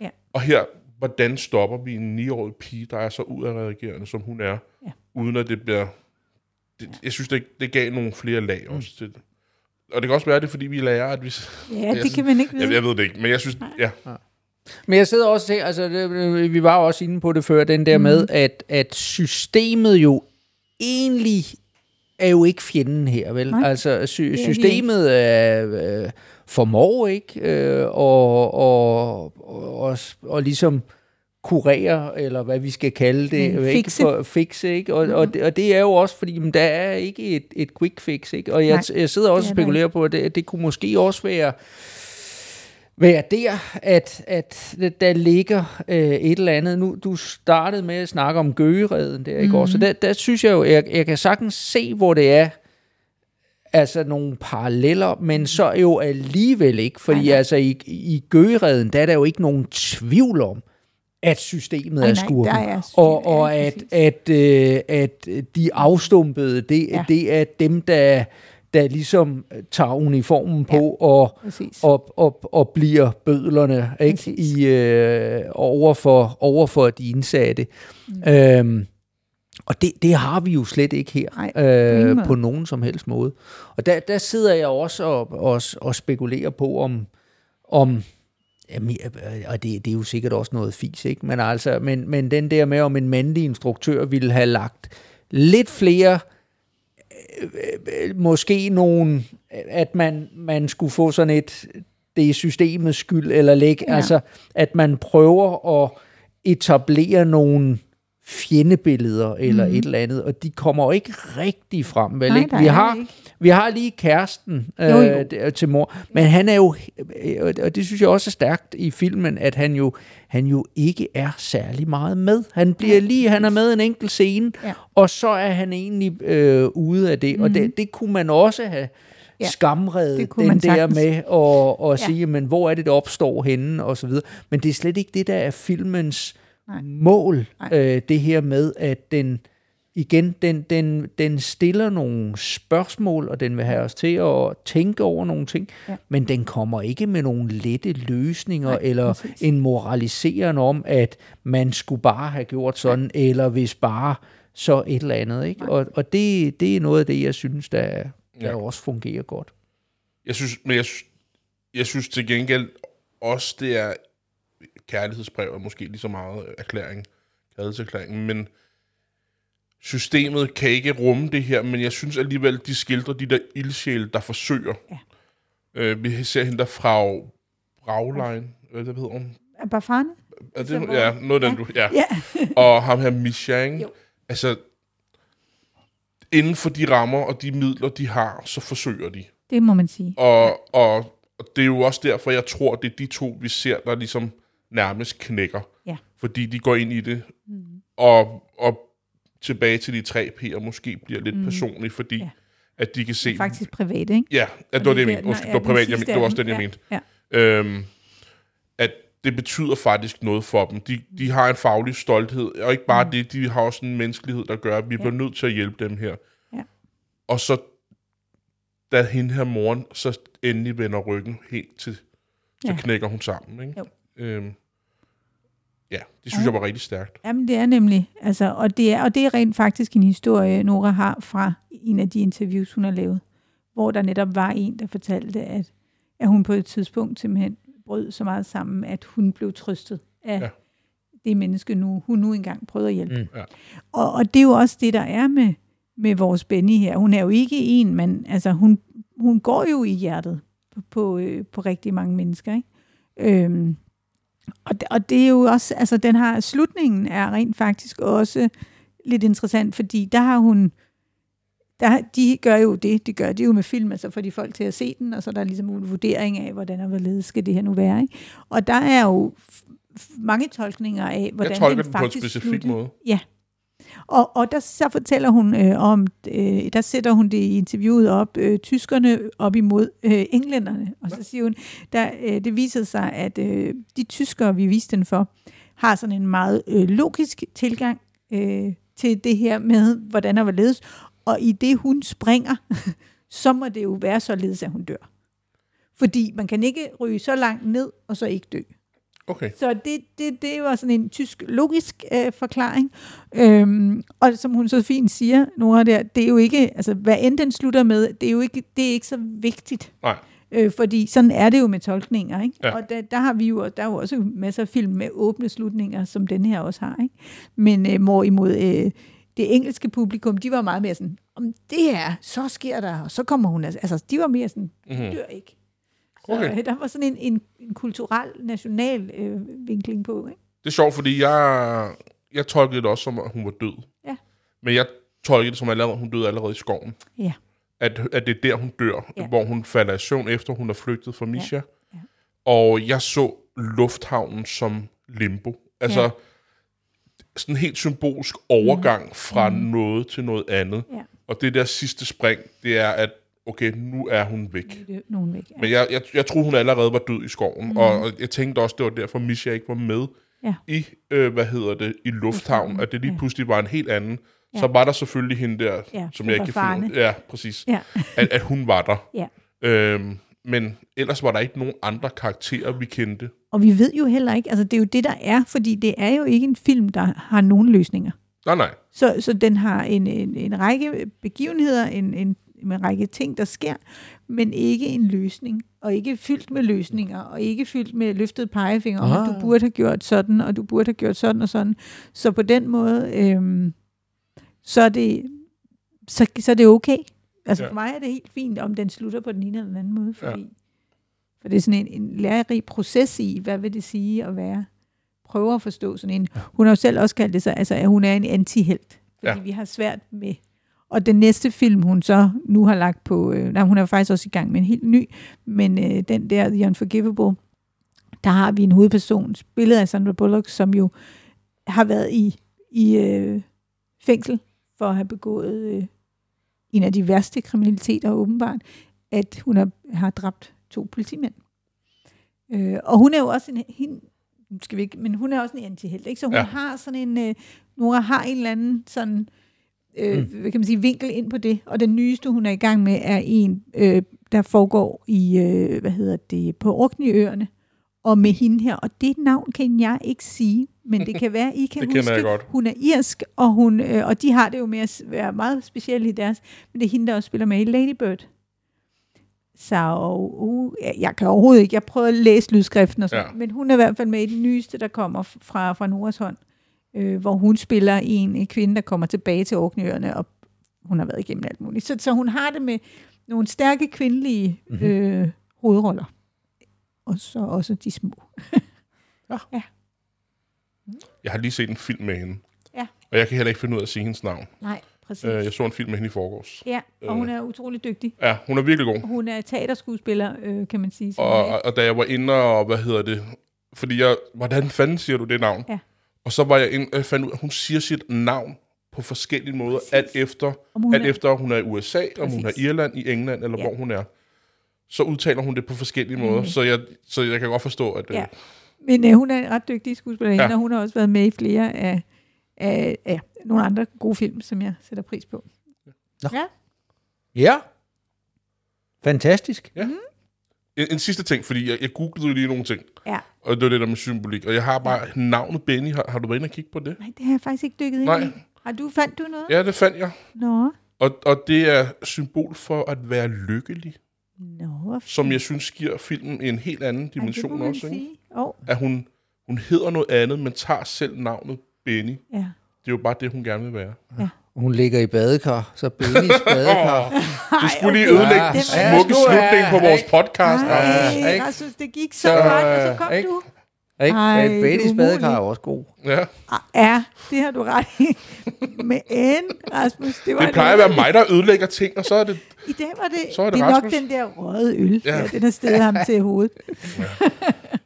Ja. Og her, hvordan stopper vi en 9-årig pige, der er så udadreagerende, som hun er, Ja. uden at det bliver... Det, jeg synes, det, det gav nogle flere lag også til det. Og det kan også være, det er, fordi vi lærer, at vi... Ja, det kan man ikke vide. Jeg, jeg ved det ikke, men jeg synes, ja, Men jeg sidder også til, altså det, vi var også inde på det før, den der mm. med, at, at systemet jo egentlig er jo ikke fjenden her, vel? Nej, altså sy- systemet er, øh, formår ikke øh, og, og, og, og, og ligesom kurere, eller hvad vi skal kalde det, Mm, ikke? fikse. For, fikse ikke? Og, mm. og, det, og det er jo også, fordi men der er ikke et, et quick fix, ikke? Og jeg, Nej, jeg sidder også og er spekulerer på, at det, det kunne måske også være være der, at, at der ligger øh, et eller andet. Nu, du startede med at snakke om gøgereden der, ikke Mhm. også? Så der, der synes jeg jo, jeg, jeg kan sagtens se, hvor det er, altså nogle paralleller, men så jo alligevel ikke, fordi Nej, nej. altså i, i gøgereden, der er der jo ikke nogen tvivl om, at systemet Nej, er nej, skurken. der er systemet, og og ja, at, at, øh, at de afstumpede, det, Ja. ja. det er dem, der, der ligesom tager uniformen på og Præcis. og, og, og bliver bødlerne ikke? Præcis. I, øh, over, for, over for de indsatte. Mm. Øhm, og det, det har vi jo slet ikke her Nej, øh, på nogen som helst måde. Og der, der sidder jeg også og, og, og spekulerer på, om, om Jamen, øh, og det, det er jo sikkert også noget fis, ikke? Men, altså, men, men den der med, om en mandlig instruktør ville have lagt lidt flere øh, øh, måske nogen, at man, man skulle få sådan et, det er systemets skyld, eller lægge, Ja. ja. altså, at man prøver at etablere nogle fjendebilleder eller Mhm. et eller andet, og de kommer ikke rigtig frem, vel Nej, ikke? Vi har, ikke. vi har lige kæresten øh, Jo, jo. d- til mor, men han er jo, øh, og det synes jeg også er stærkt i filmen, at han jo, han jo ikke er særlig meget med. Han bliver Nej, lige, han er med en enkelt scene, Ja. og så er han egentlig øh, ude af det, mm. og det, det kunne man også have Ja, ja, skamredet, det den der sagtens. med at, at Ja. sige, men hvor er det, det opstår henne, og så videre. Men det er slet ikke det, der er filmens Nej. mål, Nej. øh, det her med, at den igen, den, den, den stiller nogle spørgsmål, og den vil have os til at tænke over nogle ting, Ja. men den kommer ikke med nogle lette løsninger, Nej, eller præcis. en moraliseren om, at man skulle bare have gjort sådan, ja. eller hvis bare så et eller andet. Ikke? Og, og det, det er noget af det, jeg synes, der, der Ja. også fungerer godt. Jeg synes, men jeg, synes- jeg synes til gengæld også, det er kærlighedsbrev, og måske lige så meget erklæring, kærlighedserklæring, men systemet kan ikke rumme det her, men jeg synes alligevel, de skildrer de der ildsjæle, der forsøger. Ja. Øh, vi ser hende der fra Braglein, hvad hedder hun? Er Bafane? Er det, ja, noget af den, du, ja. Ja. og ham her Misha, ikke? Jo. Altså, inden for de rammer og de midler, de har, så forsøger de. Det må man sige. Og, og, og det er jo også derfor, jeg tror, det er de to, vi ser, der ligesom nærmest knækker. Ja. Fordi de går ind i det, mm. og, og tilbage til de tre P'er måske bliver lidt mm. personlige, fordi Ja. at de kan se... Det er faktisk privat, ikke? Ja, ja det var det, jeg mente. Undskyld, det var privat, jeg det var også den, jeg ja. mente. Ja. Øhm, at det betyder faktisk noget for dem. De, de har en faglig stolthed, og ikke bare mm. det, de har også en menneskelighed, der gør, at vi ja. bliver nødt til at hjælpe dem her. Ja. Og så, da hende her moren så endelig vender ryggen helt til, så Ja. knækker hun sammen. Ikke? Jo. Øhm, ja, det synes Ja. jeg var rigtig stærkt. Jamen, det er nemlig, altså, og, det er, og det er rent faktisk en historie, Nora har fra en af de interviews, hun har lavet, hvor der netop var en, der fortalte, at, at hun på et tidspunkt simpelthen brød så meget sammen, at hun blev trøstet af Ja. det menneske, nu, hun nu engang prøvede at hjælpe. Mm. Ja. Og, og det er jo også det, der er med, med vores Benny her. Hun er jo ikke en, men altså, hun, hun går jo i hjertet på, på, øh, på rigtig mange mennesker. Ikke? Øhm, og, det, og det er jo også, altså den har, slutningen er rent faktisk også lidt interessant, fordi der har hun, der, de gør jo det, det gør de jo med film, altså får de folk til at se den, og så er der ligesom en vurdering af, hvordan og hvorledes skal det her nu være. Ikke? Og der er jo mange tolkninger af, hvordan jeg tolker den den på en faktisk specifik sluttede. måde. Og, og der så fortæller hun øh, om, øh, der sætter hun det i interviewet op, øh, tyskerne op imod øh, englænderne. Og så siger hun, der, øh, det viser sig, at øh, de tyskere, vi viste den for, har sådan en meget øh, logisk tilgang øh, til det her med, hvordan og hvorledes. Og i det, hun springer, så må det jo være således, at hun dør. Fordi man kan ikke ryge så langt ned, og så ikke dø. Okay. Så det, det, det var sådan en tysk logisk øh, forklaring. Øhm, og som hun så fint siger, Nora der, det er jo ikke, altså hvad end den slutter med, det er jo ikke, det er ikke så vigtigt. Nej. Øh, fordi sådan er det jo med tolkninger, ikke? Ja. Og der, der har vi jo, der er jo også masser af film med åbne slutninger, som den her også har, ikke? Men øh, hvorimod øh, det engelske publikum, de var meget mere sådan, om det her, så sker der, og så kommer hun, altså, de var mere sådan, Mm-hmm. dør ikke. Så Okay. øh, der var sådan en, en, en kulturel, national øh, vinkling på, ikke? Det er sjovt, fordi jeg, jeg tolkede det også som, at hun var død. Ja. Men jeg tolkede det som, at hun døde allerede i skoven. Ja. At, at det er der, hun dør. Ja. Hvor hun falder i søvn, efter hun er flygtet fra Misha. Ja. Og jeg så lufthavnen som limbo. Altså, Ja. sådan en helt symbolsk overgang fra noget til noget andet. Ja. Og det der sidste spring, det er, at okay, nu er hun væk. Nu er nogen væk. Ja. Men jeg, jeg, jeg troede, hun allerede var død i skoven, mm. og, og jeg tænkte også, det var derfor, Misha ikke var med Ja. i, øh, hvad hedder det, i lufthavn, at det lige Ja. pludselig var en helt anden. Ja. Så var der selvfølgelig hende der, Ja, som jeg ikke kan finde ud. Ja, præcis. Ja. At, at hun var der. Ja. Øhm, men ellers var der ikke nogen andre karakterer, vi kendte. Og vi ved jo heller ikke, altså det er jo det, der er, fordi det er jo ikke en film, der har nogen løsninger. Nej, nej. Så, så den har en, en, en række begivenheder, en, en, en række ting, der sker, men ikke en løsning. Og ikke fyldt med løsninger, og ikke fyldt med løftet pegefinger om, at du Ah. burde have gjort sådan, og du burde have gjort sådan og sådan. Så på den måde, øhm, så, er det, så, så er det okay. Altså Ja. for mig er det helt fint, om den slutter på den ene eller den anden måde, fordi ja. for det er sådan en, en lærerig proces i, hvad vil det sige at være, prøve at forstå sådan en, hun har jo selv også kaldt det sig, altså at hun er en antihelt, fordi ja. vi har svært med, og den næste film, hun så nu har lagt på, øh, nej, hun er faktisk også i gang med en helt ny, men øh, den der, The Unforgivable, der har vi en hovedperson, spillet af Sandra Bullock, som jo har været i, i øh, fængsel for at have begået øh, en af de værste kriminaliteter åbenbart, at hun har, har dræbt to politimænd. Øh, og hun er jo også en, hende, skal vi ikke, men hun er også en antihelt, ikke? Så hun ja. har sådan en, øh, Nora har en eller anden sådan, øh, mm. hvad kan man sige, vinkel ind på det. Og den nyeste, hun er i gang med, er en, øh, der foregår i, øh, hvad hedder det, på Orkneyøerne, og med hende her. Og det navn kan jeg ikke sige, men det kan være, I kan Det huske. jeg godt. Hun er irsk, og, hun, øh, og de har det jo med at være meget specielle i deres, men det er hende, der også spiller med i Lady Bird. Så uh, jeg kan overhovedet ikke, jeg prøver at læse lydskriften og sådan, ja. men hun er i hvert fald med i den nyeste, der kommer fra, fra Noras hånd, øh, hvor hun spiller en, en kvinde, der kommer tilbage til Orkneyøerne, og hun har været igennem alt muligt. Så, så hun har det med nogle stærke kvindelige Mhm. øh, hovedroller. Og så også de små. Jeg har lige set en film med hende. Ja. Og jeg kan heller ikke finde ud af at sige hendes navn. Nej, præcis. Øh, jeg så en film med hende i forgårs. Ja, og hun er utrolig dygtig. Ja, hun er virkelig god. Hun er teaterskuespiller, øh, kan man sige. Og, og, og da jeg var inde og, hvad hedder det, fordi jeg, hvordan fanden siger du det navn? Ja. Og så var jeg inde, og jeg fandt ud af, at hun siger sit navn på forskellige måder, alt efter, om hun alt er- efter, hun er i USA, om hun er i Præcis. Irland, i England, eller Ja. hvor hun er. Så udtaler hun det på forskellige måder, Mhm. så jeg, så jeg kan godt forstå, at... øh, Ja. Men øh, hun er en ret dygtig skuespillerinde, Ja. ja. og hun har også været med i flere af, af, af nogle andre gode film, som jeg sætter pris på. Ja. Fantastisk. En, en sidste ting, fordi jeg, jeg googlede jo lige nogle ting. Ja. Og det var det der med symbolik. Og jeg har bare navnet Benny. Har, har du været inde og kigge på det? Nej, det har jeg faktisk ikke dykket ind Nej. i. Har du, fandt du noget? Ja, det fandt jeg. Nå, Og, og det er symbol for at være lykkelig, nå, som jeg synes giver filmen en helt anden Ej, dimension man også. Ikke? Oh, At hun, hun hedder noget andet, men tager selv navnet Benny. ja. Det er jo bare det, hun gerne vil være. Hun ligger i badekar, så Bennys badekar. Du skulle lige ødelægge Ja, den ja, smukke jeg, slutning på vores podcast. Ej, ikke? Rasmus, det gik så, Så, godt, og så kom ikke? du. Ikke? Ej, Men Bennys badekar er også god. Ja. Ja, det har du ret i. Men Rasmus, det var Det plejer at være mig, der ødelægger ting, og så er det... I dag var det, Så er det det er nok den der røde øl, Ja. ja. Ja, den har stedet ham til hovedet.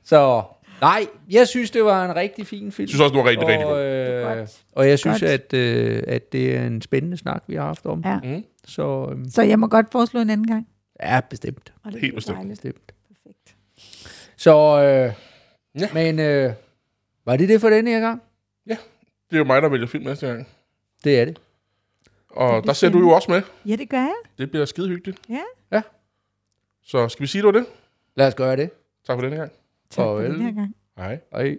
Så nej, jeg synes, det var en rigtig fin film. Jeg synes også, det var rigtig, rigtig og, godt. øh, Godt. og jeg synes, Godt. at, øh, at det er en spændende snak, vi har haft om. Ja. Mm. Så øh, Så jeg må godt foreslå en anden gang. ja, bestemt. Og det Helt er bestemt. dejligt. bestemt. Perfekt. Så, øh, Ja. men øh, var det det for denne her gang? Det er jo mig, der vælger film næste gang. Det er det. Og der ser du jo også med. Ja, det gør jeg. Det bliver skide hyggeligt. Ja. Ja. Så skal vi sige, det var det? Lad os gøre det. Tak for denne gang. Tak for Farvel. den her gang. Hej. Hej.